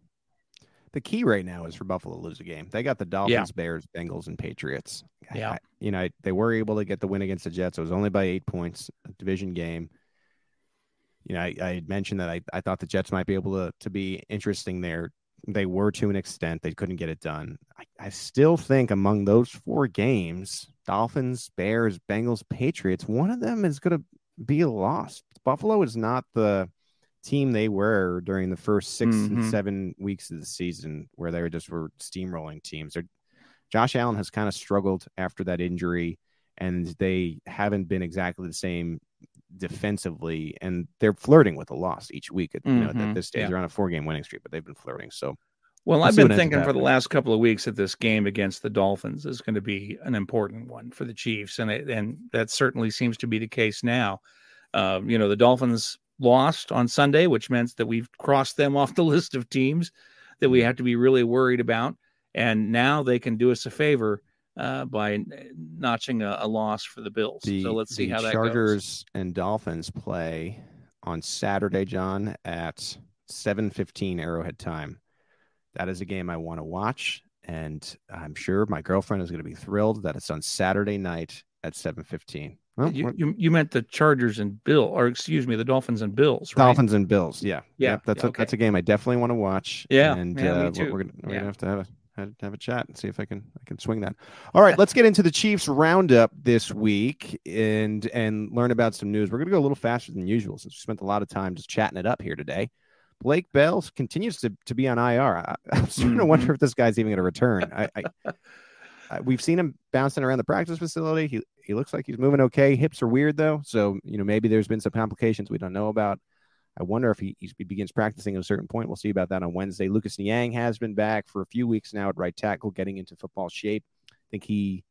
The key right now is for Buffalo to lose a game. They got the Dolphins, Bears, Bengals, and Patriots. Yeah. I- you know, they were able to get the win against the Jets. It was only by eight points, a division game. You know, I, I had mentioned that I, I thought the Jets might be able to, to be interesting there. They were to an extent. They couldn't get it done. I, I still think among those four games, Dolphins, Bears, Bengals, Patriots, one of them is going to be a loss. Buffalo is not the team they were during the first 6 and Mhm. seven weeks of the season, where they were just were steamrolling teams. They're Josh Allen has kind of struggled after that injury, and they haven't been exactly the same defensively, and they're flirting with a loss each week. At, You know, at this stage, yeah. they're on a four-game winning streak, but they've been flirting. So Well, I've been what ends up thinking for the last couple of weeks that this game against the Dolphins is going to be an important one for the Chiefs, and it, and that certainly seems to be the case now. Uh, you know, the Dolphins lost on Sunday, which meant that we've crossed them off the list of teams that Mm-hmm. we have to be really worried about, and now they can do us a favor uh, by notching a, a loss for the Bills. the, so let's see how that goes. Chargers and Dolphins play on Saturday, John, at 7:15 Arrowhead time. That is a game I want to watch, and I'm sure my girlfriend is going to be thrilled that it's on Saturday night at 7:15. Well, You, you, you meant the Chargers and Bill, or excuse me, the Dolphins and Bills, right? Dolphins and Bills, yeah, Yeah, Yep, that's yeah, a, that's a game I definitely want to watch. Yeah, and yeah, uh, we're- too. we're gonna, we're Yeah. gonna have to have a have have a chat and see if I can I can swing that. All right, let's get into the Chiefs roundup this week and and learn about some news. We're gonna go a little faster than usual since we spent a lot of time just chatting it up here today. Blake Bell continues to, to be on IR. I, I'm starting to wonder mm-hmm. if this guy's even going to return. I, I, I we've seen him bouncing around the practice facility. He he looks like he's moving okay. Hips are weird though, so you know maybe there's been some complications we don't know about. I wonder if he, he begins practicing at a certain point. We'll see about that on Wednesday. Lucas Niang has been back for a few weeks now at right tackle, getting into football shape. I think he,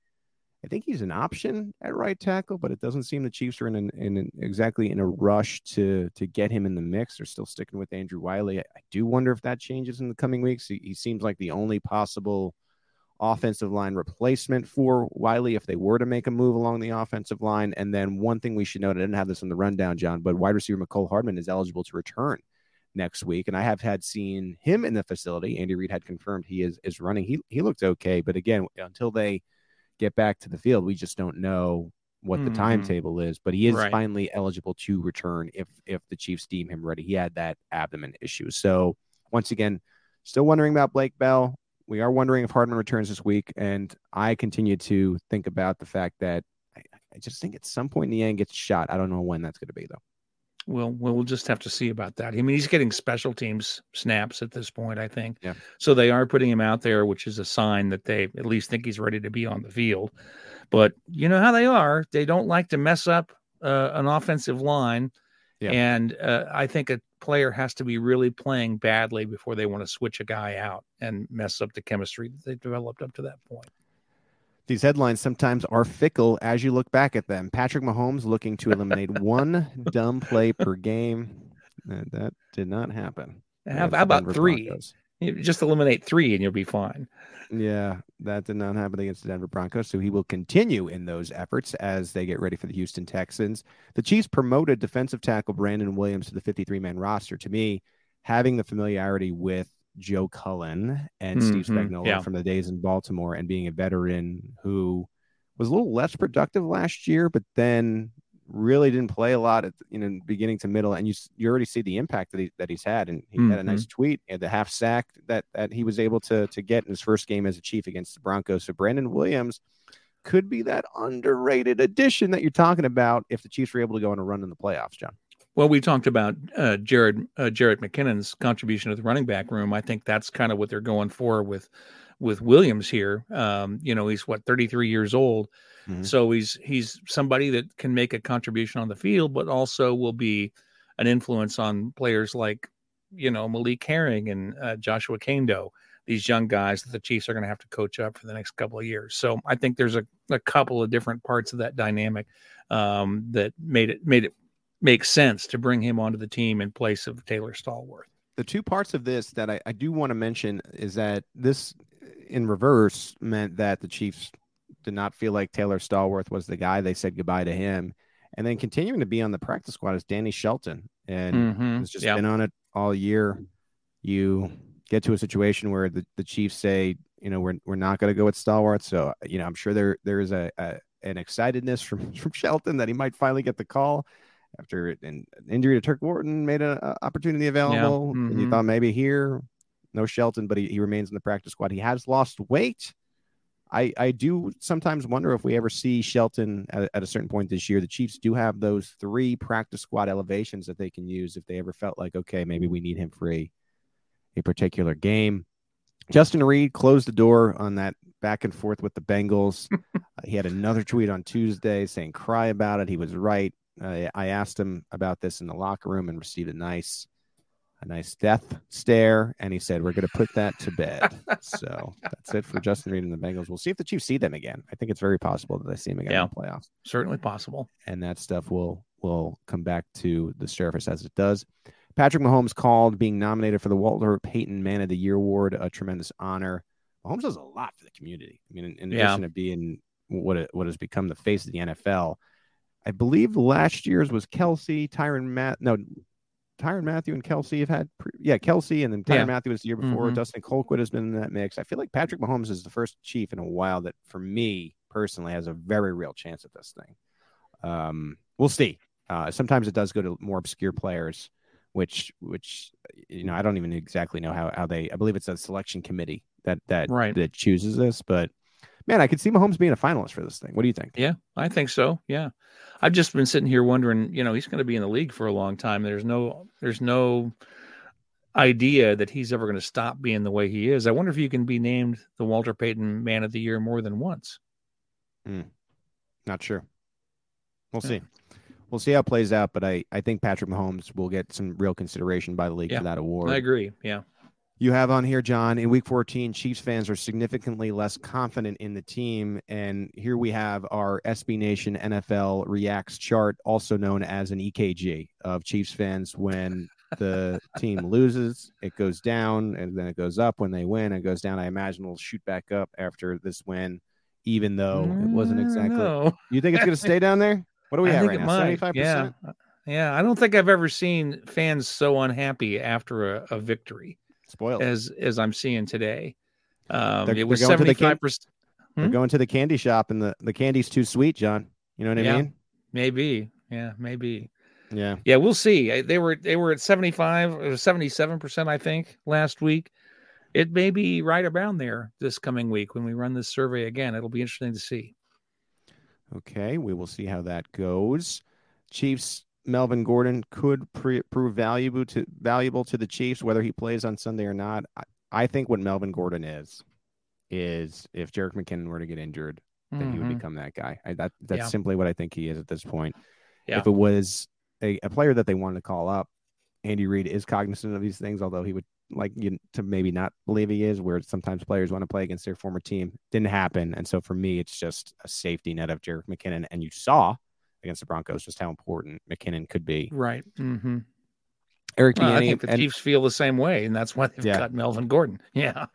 I think he's an option at right tackle, but it doesn't seem the Chiefs are in, an, in an, exactly in a rush to to get him in the mix. They're still sticking with Andrew Wylie. I, I do wonder if that changes in the coming weeks. He, he seems like the only possible offensive line replacement for Wylie if they were to make a move along the offensive line. And then one thing we should note, I didn't have this in the rundown, John, but wide receiver Mecole Hardman is eligible to return next week. And I have had seen him in the facility. Andy Reid had confirmed he is is running. He he looked okay, but again, until they get back to the field, we just don't know what the Mhm. timetable is. But he is Right. finally eligible to return if if the Chiefs deem him ready. He had that abdomen issue. So once again, still wondering about Blake Bell. We are wondering if Hardman returns this week, and I continue to think about the fact that I, I just think at some point in the end gets shot. I don't know when that's going to be though. Well, well, just have to see about that. I mean, he's getting special teams snaps at this point, I think. Yeah. So they are putting him out there, which is a sign that they at least think he's ready to be on the field. But you know how they are; they don't like to mess up uh, an offensive line, Yeah. and uh, I think a player has to be really playing badly before they want to switch a guy out and mess up the chemistry that they developed up to that point. These headlines sometimes are fickle as you look back at them. Patrick Mahomes looking to eliminate one dumb play per game. That did not happen. How, how about Denver three? Broncos. You just eliminate three, and you'll be fine. Yeah, that did not happen against the Denver Broncos. So he will continue in those efforts as they get ready for the Houston Texans. The Chiefs promoted defensive tackle Brandon Williams to the 53 man roster. To me, having the familiarity with Joe Cullen and Steve Mhm, Spagnuolo yeah. from the days in Baltimore and being a veteran who was a little less productive last year, but then really didn't play a lot at you know beginning to middle and you you already see the impact that he that he's had and he had a nice tweet and the half sack that that he was able to to get in his first game as a chief against the Broncos. So Brandon Williams could be that underrated addition that you're talking about if the Chiefs were able to go on a run in the playoffs John. Well, we talked about uh, Jared uh, Jerick McKinnon's contribution to the running back room. I think that's kind of what they're going for with with Williams here. Um, you know, he's what 33 years old, Mhm. so he's he's somebody that can make a contribution on the field, but also will be an influence on players like you know Malik Herring and uh, Joshua Kaindoh. These young guys that the Chiefs are going to have to coach up for the next couple of years. So I think there's a, a couple of different parts of that dynamic um, that made it made it make sense to bring him onto the team in place of Taylor Stallworth. The two parts of this that I, I do want to mention is that this in reverse meant that the Chiefs did not feel like Taylor Stallworth was the guy. They said goodbye to him. And then continuing to be on the practice squad is Danny Shelton. And Mhm, has just yeah. been on it all year. You get to a situation where the, the Chiefs say, you know, we're, we're not going to go with Stallworth. So, you know, I'm sure there there is a, a an excitedness from, from Shelton that he might finally get the call after an, injury to Turk Wharton made an opportunity available. And you mhm. thought maybe here, no Shelton, but he, he remains in the practice squad. He has lost weight. I, I do sometimes wonder if we ever see Shelton at, at a certain point this year. The Chiefs do have those three practice squad elevations that they can use if they ever felt like, okay, maybe we need him for a, a particular game. Justin Reid closed the door on that back and forth with the Bengals. uh, he had another tweet on Tuesday saying, "Cry about it." He was right. Uh, I asked him about this in the locker room and received a nice, a nice death stare, and he said, "We're going to put that to bed." so that's it for Justin Reid and the Bengals. We'll see if the Chiefs see them again. I think it's very possible that they see them again Yeah. in the playoffs Certainly possible. and that stuff will will come back to the surface as it does. Patrick Mahomes called being nominated for the Walter Payton Man of the Year award a tremendous honor. Mahomes does a lot for the community. I mean, in, in Yeah. addition to being what it, what has become the face of the NFL, I believe last year's was Kelce, Tyrann Matt, no, Tyrann Mathieu and Kelce have had, pre- yeah, Kelce, and then Tyrann Yeah. Mathieu was the year before. Mhm. Dustin Colquitt has been in that mix. I feel like Patrick Mahomes is the first Chief in a while that, for me personally, has a very real chance at this thing. Um, we'll see. Uh, sometimes it does go to more obscure players, which which you know I don't even exactly know how how they. I believe it's a selection committee that that Right. that chooses this, but man, I could see Mahomes being a finalist for this thing. What do you think? Yeah, I think so. Yeah. I've just been sitting here wondering, you know, he's going to be in the league for a long time. There's no there's no idea that he's ever going to stop being the way he is. I wonder if you can be named the Walter Payton Man of the Year more than once. Hmm. Not sure. We'll Yeah. see. We'll see how it plays out, but I, I think Patrick Mahomes will get some real consideration by the league Yeah, for that award. I agree. Yeah. You have on here, John, in week 14, Chiefs fans are significantly less confident in the team. And here we have our SB Nation NFL Reacts chart, also known as an EKG of Chiefs fans. When the team loses, it goes down and then it goes up. When they win, it goes down. I imagine it'll shoot back up after this win, even though it wasn't mm, exactly. No. You think it's going to stay down there? What do we I think right now? might. 75%? Yeah. Yeah. I don't think I've ever seen fans so unhappy after a, a victory Spoiled. as as I'm seeing today. Um, They're- it was they're going to the seventy five percent. They're Hmm? going to the candy shop and the, the candy's too sweet, John. You know what I Yeah. mean? Maybe. Yeah. Maybe. Yeah. Yeah, we'll see. Uh, They were they were at 75 or 77%, I think, last week. It may be right around there this coming week when we run this survey again. It'll be interesting to see. Okay, we will see how that goes. Chiefs Melvin Gordon could pre- prove valuable to valuable to the Chiefs whether he plays on Sunday or not. I, I think what Melvin Gordon is is if Jerick McKinnon were to get injured, then he would Mhm. become that guy. I, that that's Yeah. simply what I think he is at this point. Yeah. If it was a, a player that they wanted to call up, Andy Reid is cognizant of these things, although he would like you to maybe not believe he is, where sometimes players want to play against their former team. Didn't happen. And so for me, it's just a safety net of Jerick McKinnon. And you saw against the Broncos just how important McKinnon could be. Right. Mm-hmm. Eric Well, I think the and Chiefs feel the same way, and that's why they've Yeah. cut Melvin Gordon. Yeah.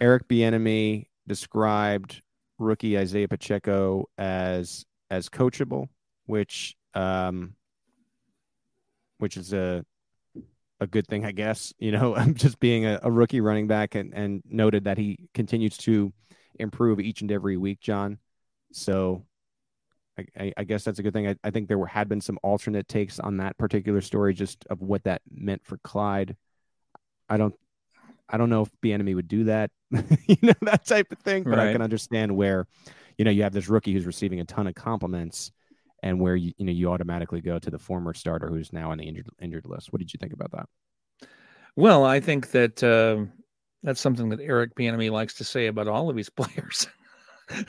Eric Bieniemy described rookie Isaiah Pacheco as as coachable, which um which is a a good thing, I guess. You know, just being a, a rookie running back and, and noted that he continues to improve each and every week, John. So I, I, guess that's a good thing. I, I think there were, had been some alternate takes on that particular story, just of what that meant for Clyde. I don't I don't know if Bieniemy would do that, you know, that type of thing. But I can understand where, you know, you have this rookie who's receiving a ton of compliments, and where you you know you automatically go to the former starter who's now on the injured injured list. What did you think about that? Well, I think that uh, that's something that Eric Bieniemy likes to say about all of his players.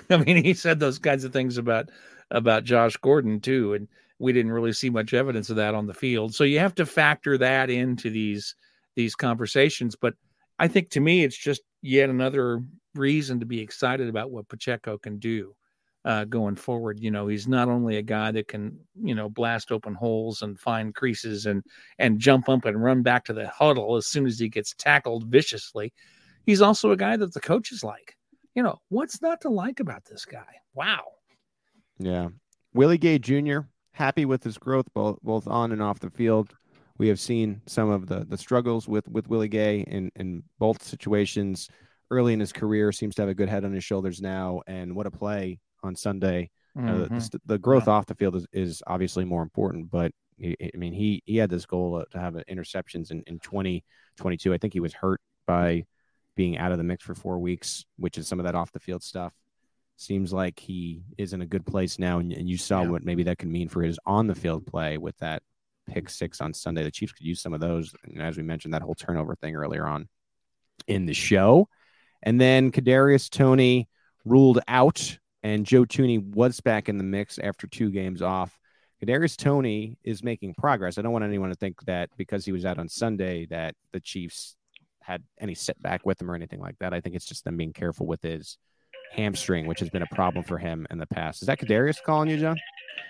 I mean, he said those kinds of things about about Josh Gordon too, and we didn't really see much evidence of that on the field. So you have to factor that into these these conversations. But I think to me, it's just yet another reason to be excited about what Pacheco can do uh, going forward. You know, he's not only a guy that can you know blast open holes and find creases and and jump up and run back to the huddle as soon as he gets tackled viciously. He's also a guy that the coaches like. You know, what's not to like about this guy? Wow. Yeah, Willie Gay Jr. happy with his growth both both on and off the field. We have seen some of the the struggles with with Willie Gay in in both situations early in his career. Seems to have a good head on his shoulders now, and what a play on Sunday. Uh, the- Mhm. the, growth off the field is, is obviously more important, but he, I mean, he he had this goal to have interceptions in, in 2022. I think he was hurt by being out of the mix for four weeks, which is some of that off the field stuff. Seems like he is in a good place now, and, and you saw Yeah. what maybe that could mean for his on the field play with that pick mm-hmm. six on Sunday. The Chiefs could use some of those, and as we mentioned, that whole turnover thing earlier on in the show. And then Kadarius Toney ruled out, and Joe Tooney was back in the mix after two games off. Kadarius Toney is making progress. I don't want anyone to think that because he was out on Sunday that the Chiefs had any setback with him or anything like that. I think it's just them being careful with his hamstring, which has been a problem for him in the past. Is that Kadarius calling you, John?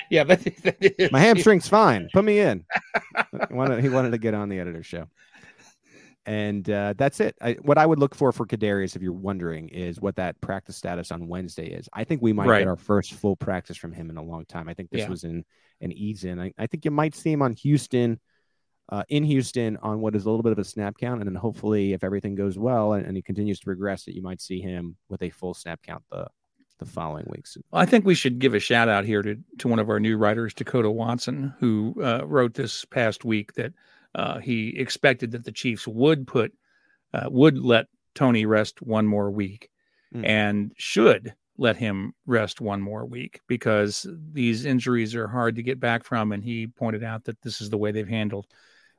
Yeah, is. My hamstring's fine. Put me in. he, wanted, he wanted to get on the editor's show. And uh, that's it. I, what I would look for for Kadarius, if you're wondering, is what that practice status on Wednesday is. I think we might Right. get our first full practice from him in a long time. I think this Yeah. was in an ease in. I, I think you might see him on Houston, uh, in Houston, on what is a little bit of a snap count, and then hopefully, if everything goes well and, and he continues to progress, that you might see him with a full snap count the the following weeks. I think we should give a shout out here to, to one of our new writers, Dakota Watson, who uh, wrote this past week that uh, he expected that the Chiefs would put uh, would let Toney rest one more week Mm. and should let him rest one more week because these injuries are hard to get back from. And he pointed out that this is the way they've handled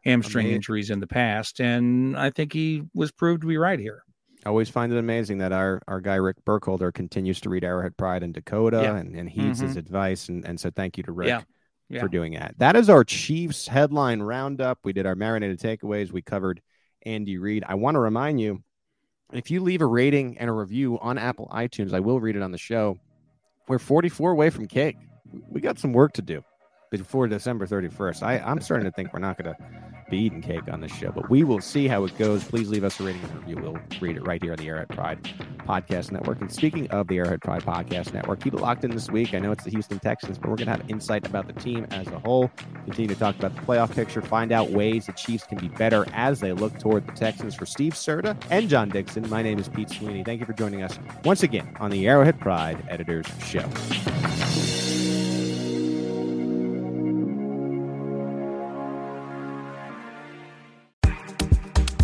hamstring Ama- injuries in the past. And I think he was proved to be right here. I always find it amazing that our, our guy Rick Burkholder continues to read Arrowhead Pride in Dakota Yeah. and, and heeds his mm-hmm. advice. And, and so thank you to Rick Yeah. Yeah. for doing that. That is our Chiefs headline roundup. We did our marinated takeaways. We covered Andy Reid. I want to remind you if you leave a rating and a review on Apple iTunes, I will read it on the show. We're 44 away from cake. We got some work to do before December 31st. I, I'm starting to think we're not going to be eating cake on this show, but we will see how it goes. Please leave us a rating and review. We'll read it right here on the Arrowhead Pride Podcast Network. And speaking of the Arrowhead Pride Podcast Network, keep it locked in this week. I know it's the Houston Texans, but we're going to have insight about the team as a whole. Continue to talk about the playoff picture, find out ways the Chiefs can be better as they look toward the Texans. For Steve Serta and John Dixon, my name is Pete Sweeney. Thank you for joining us once again on the Arrowhead Pride Editors Show.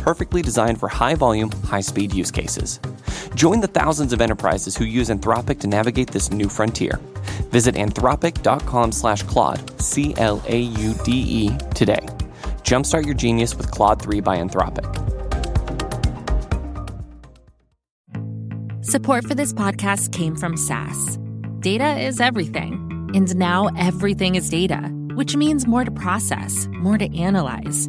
perfectly designed for high volume, high speed use cases. Join the thousands of enterprises who use Anthropic to navigate this new frontier. Visit anthropic.com slash Claude, C L A U D E, today. Jumpstart your genius with Claude 3 by Anthropic. Support for this podcast came from SAS. Data is everything, and now everything is data, which means more to process, more to analyze.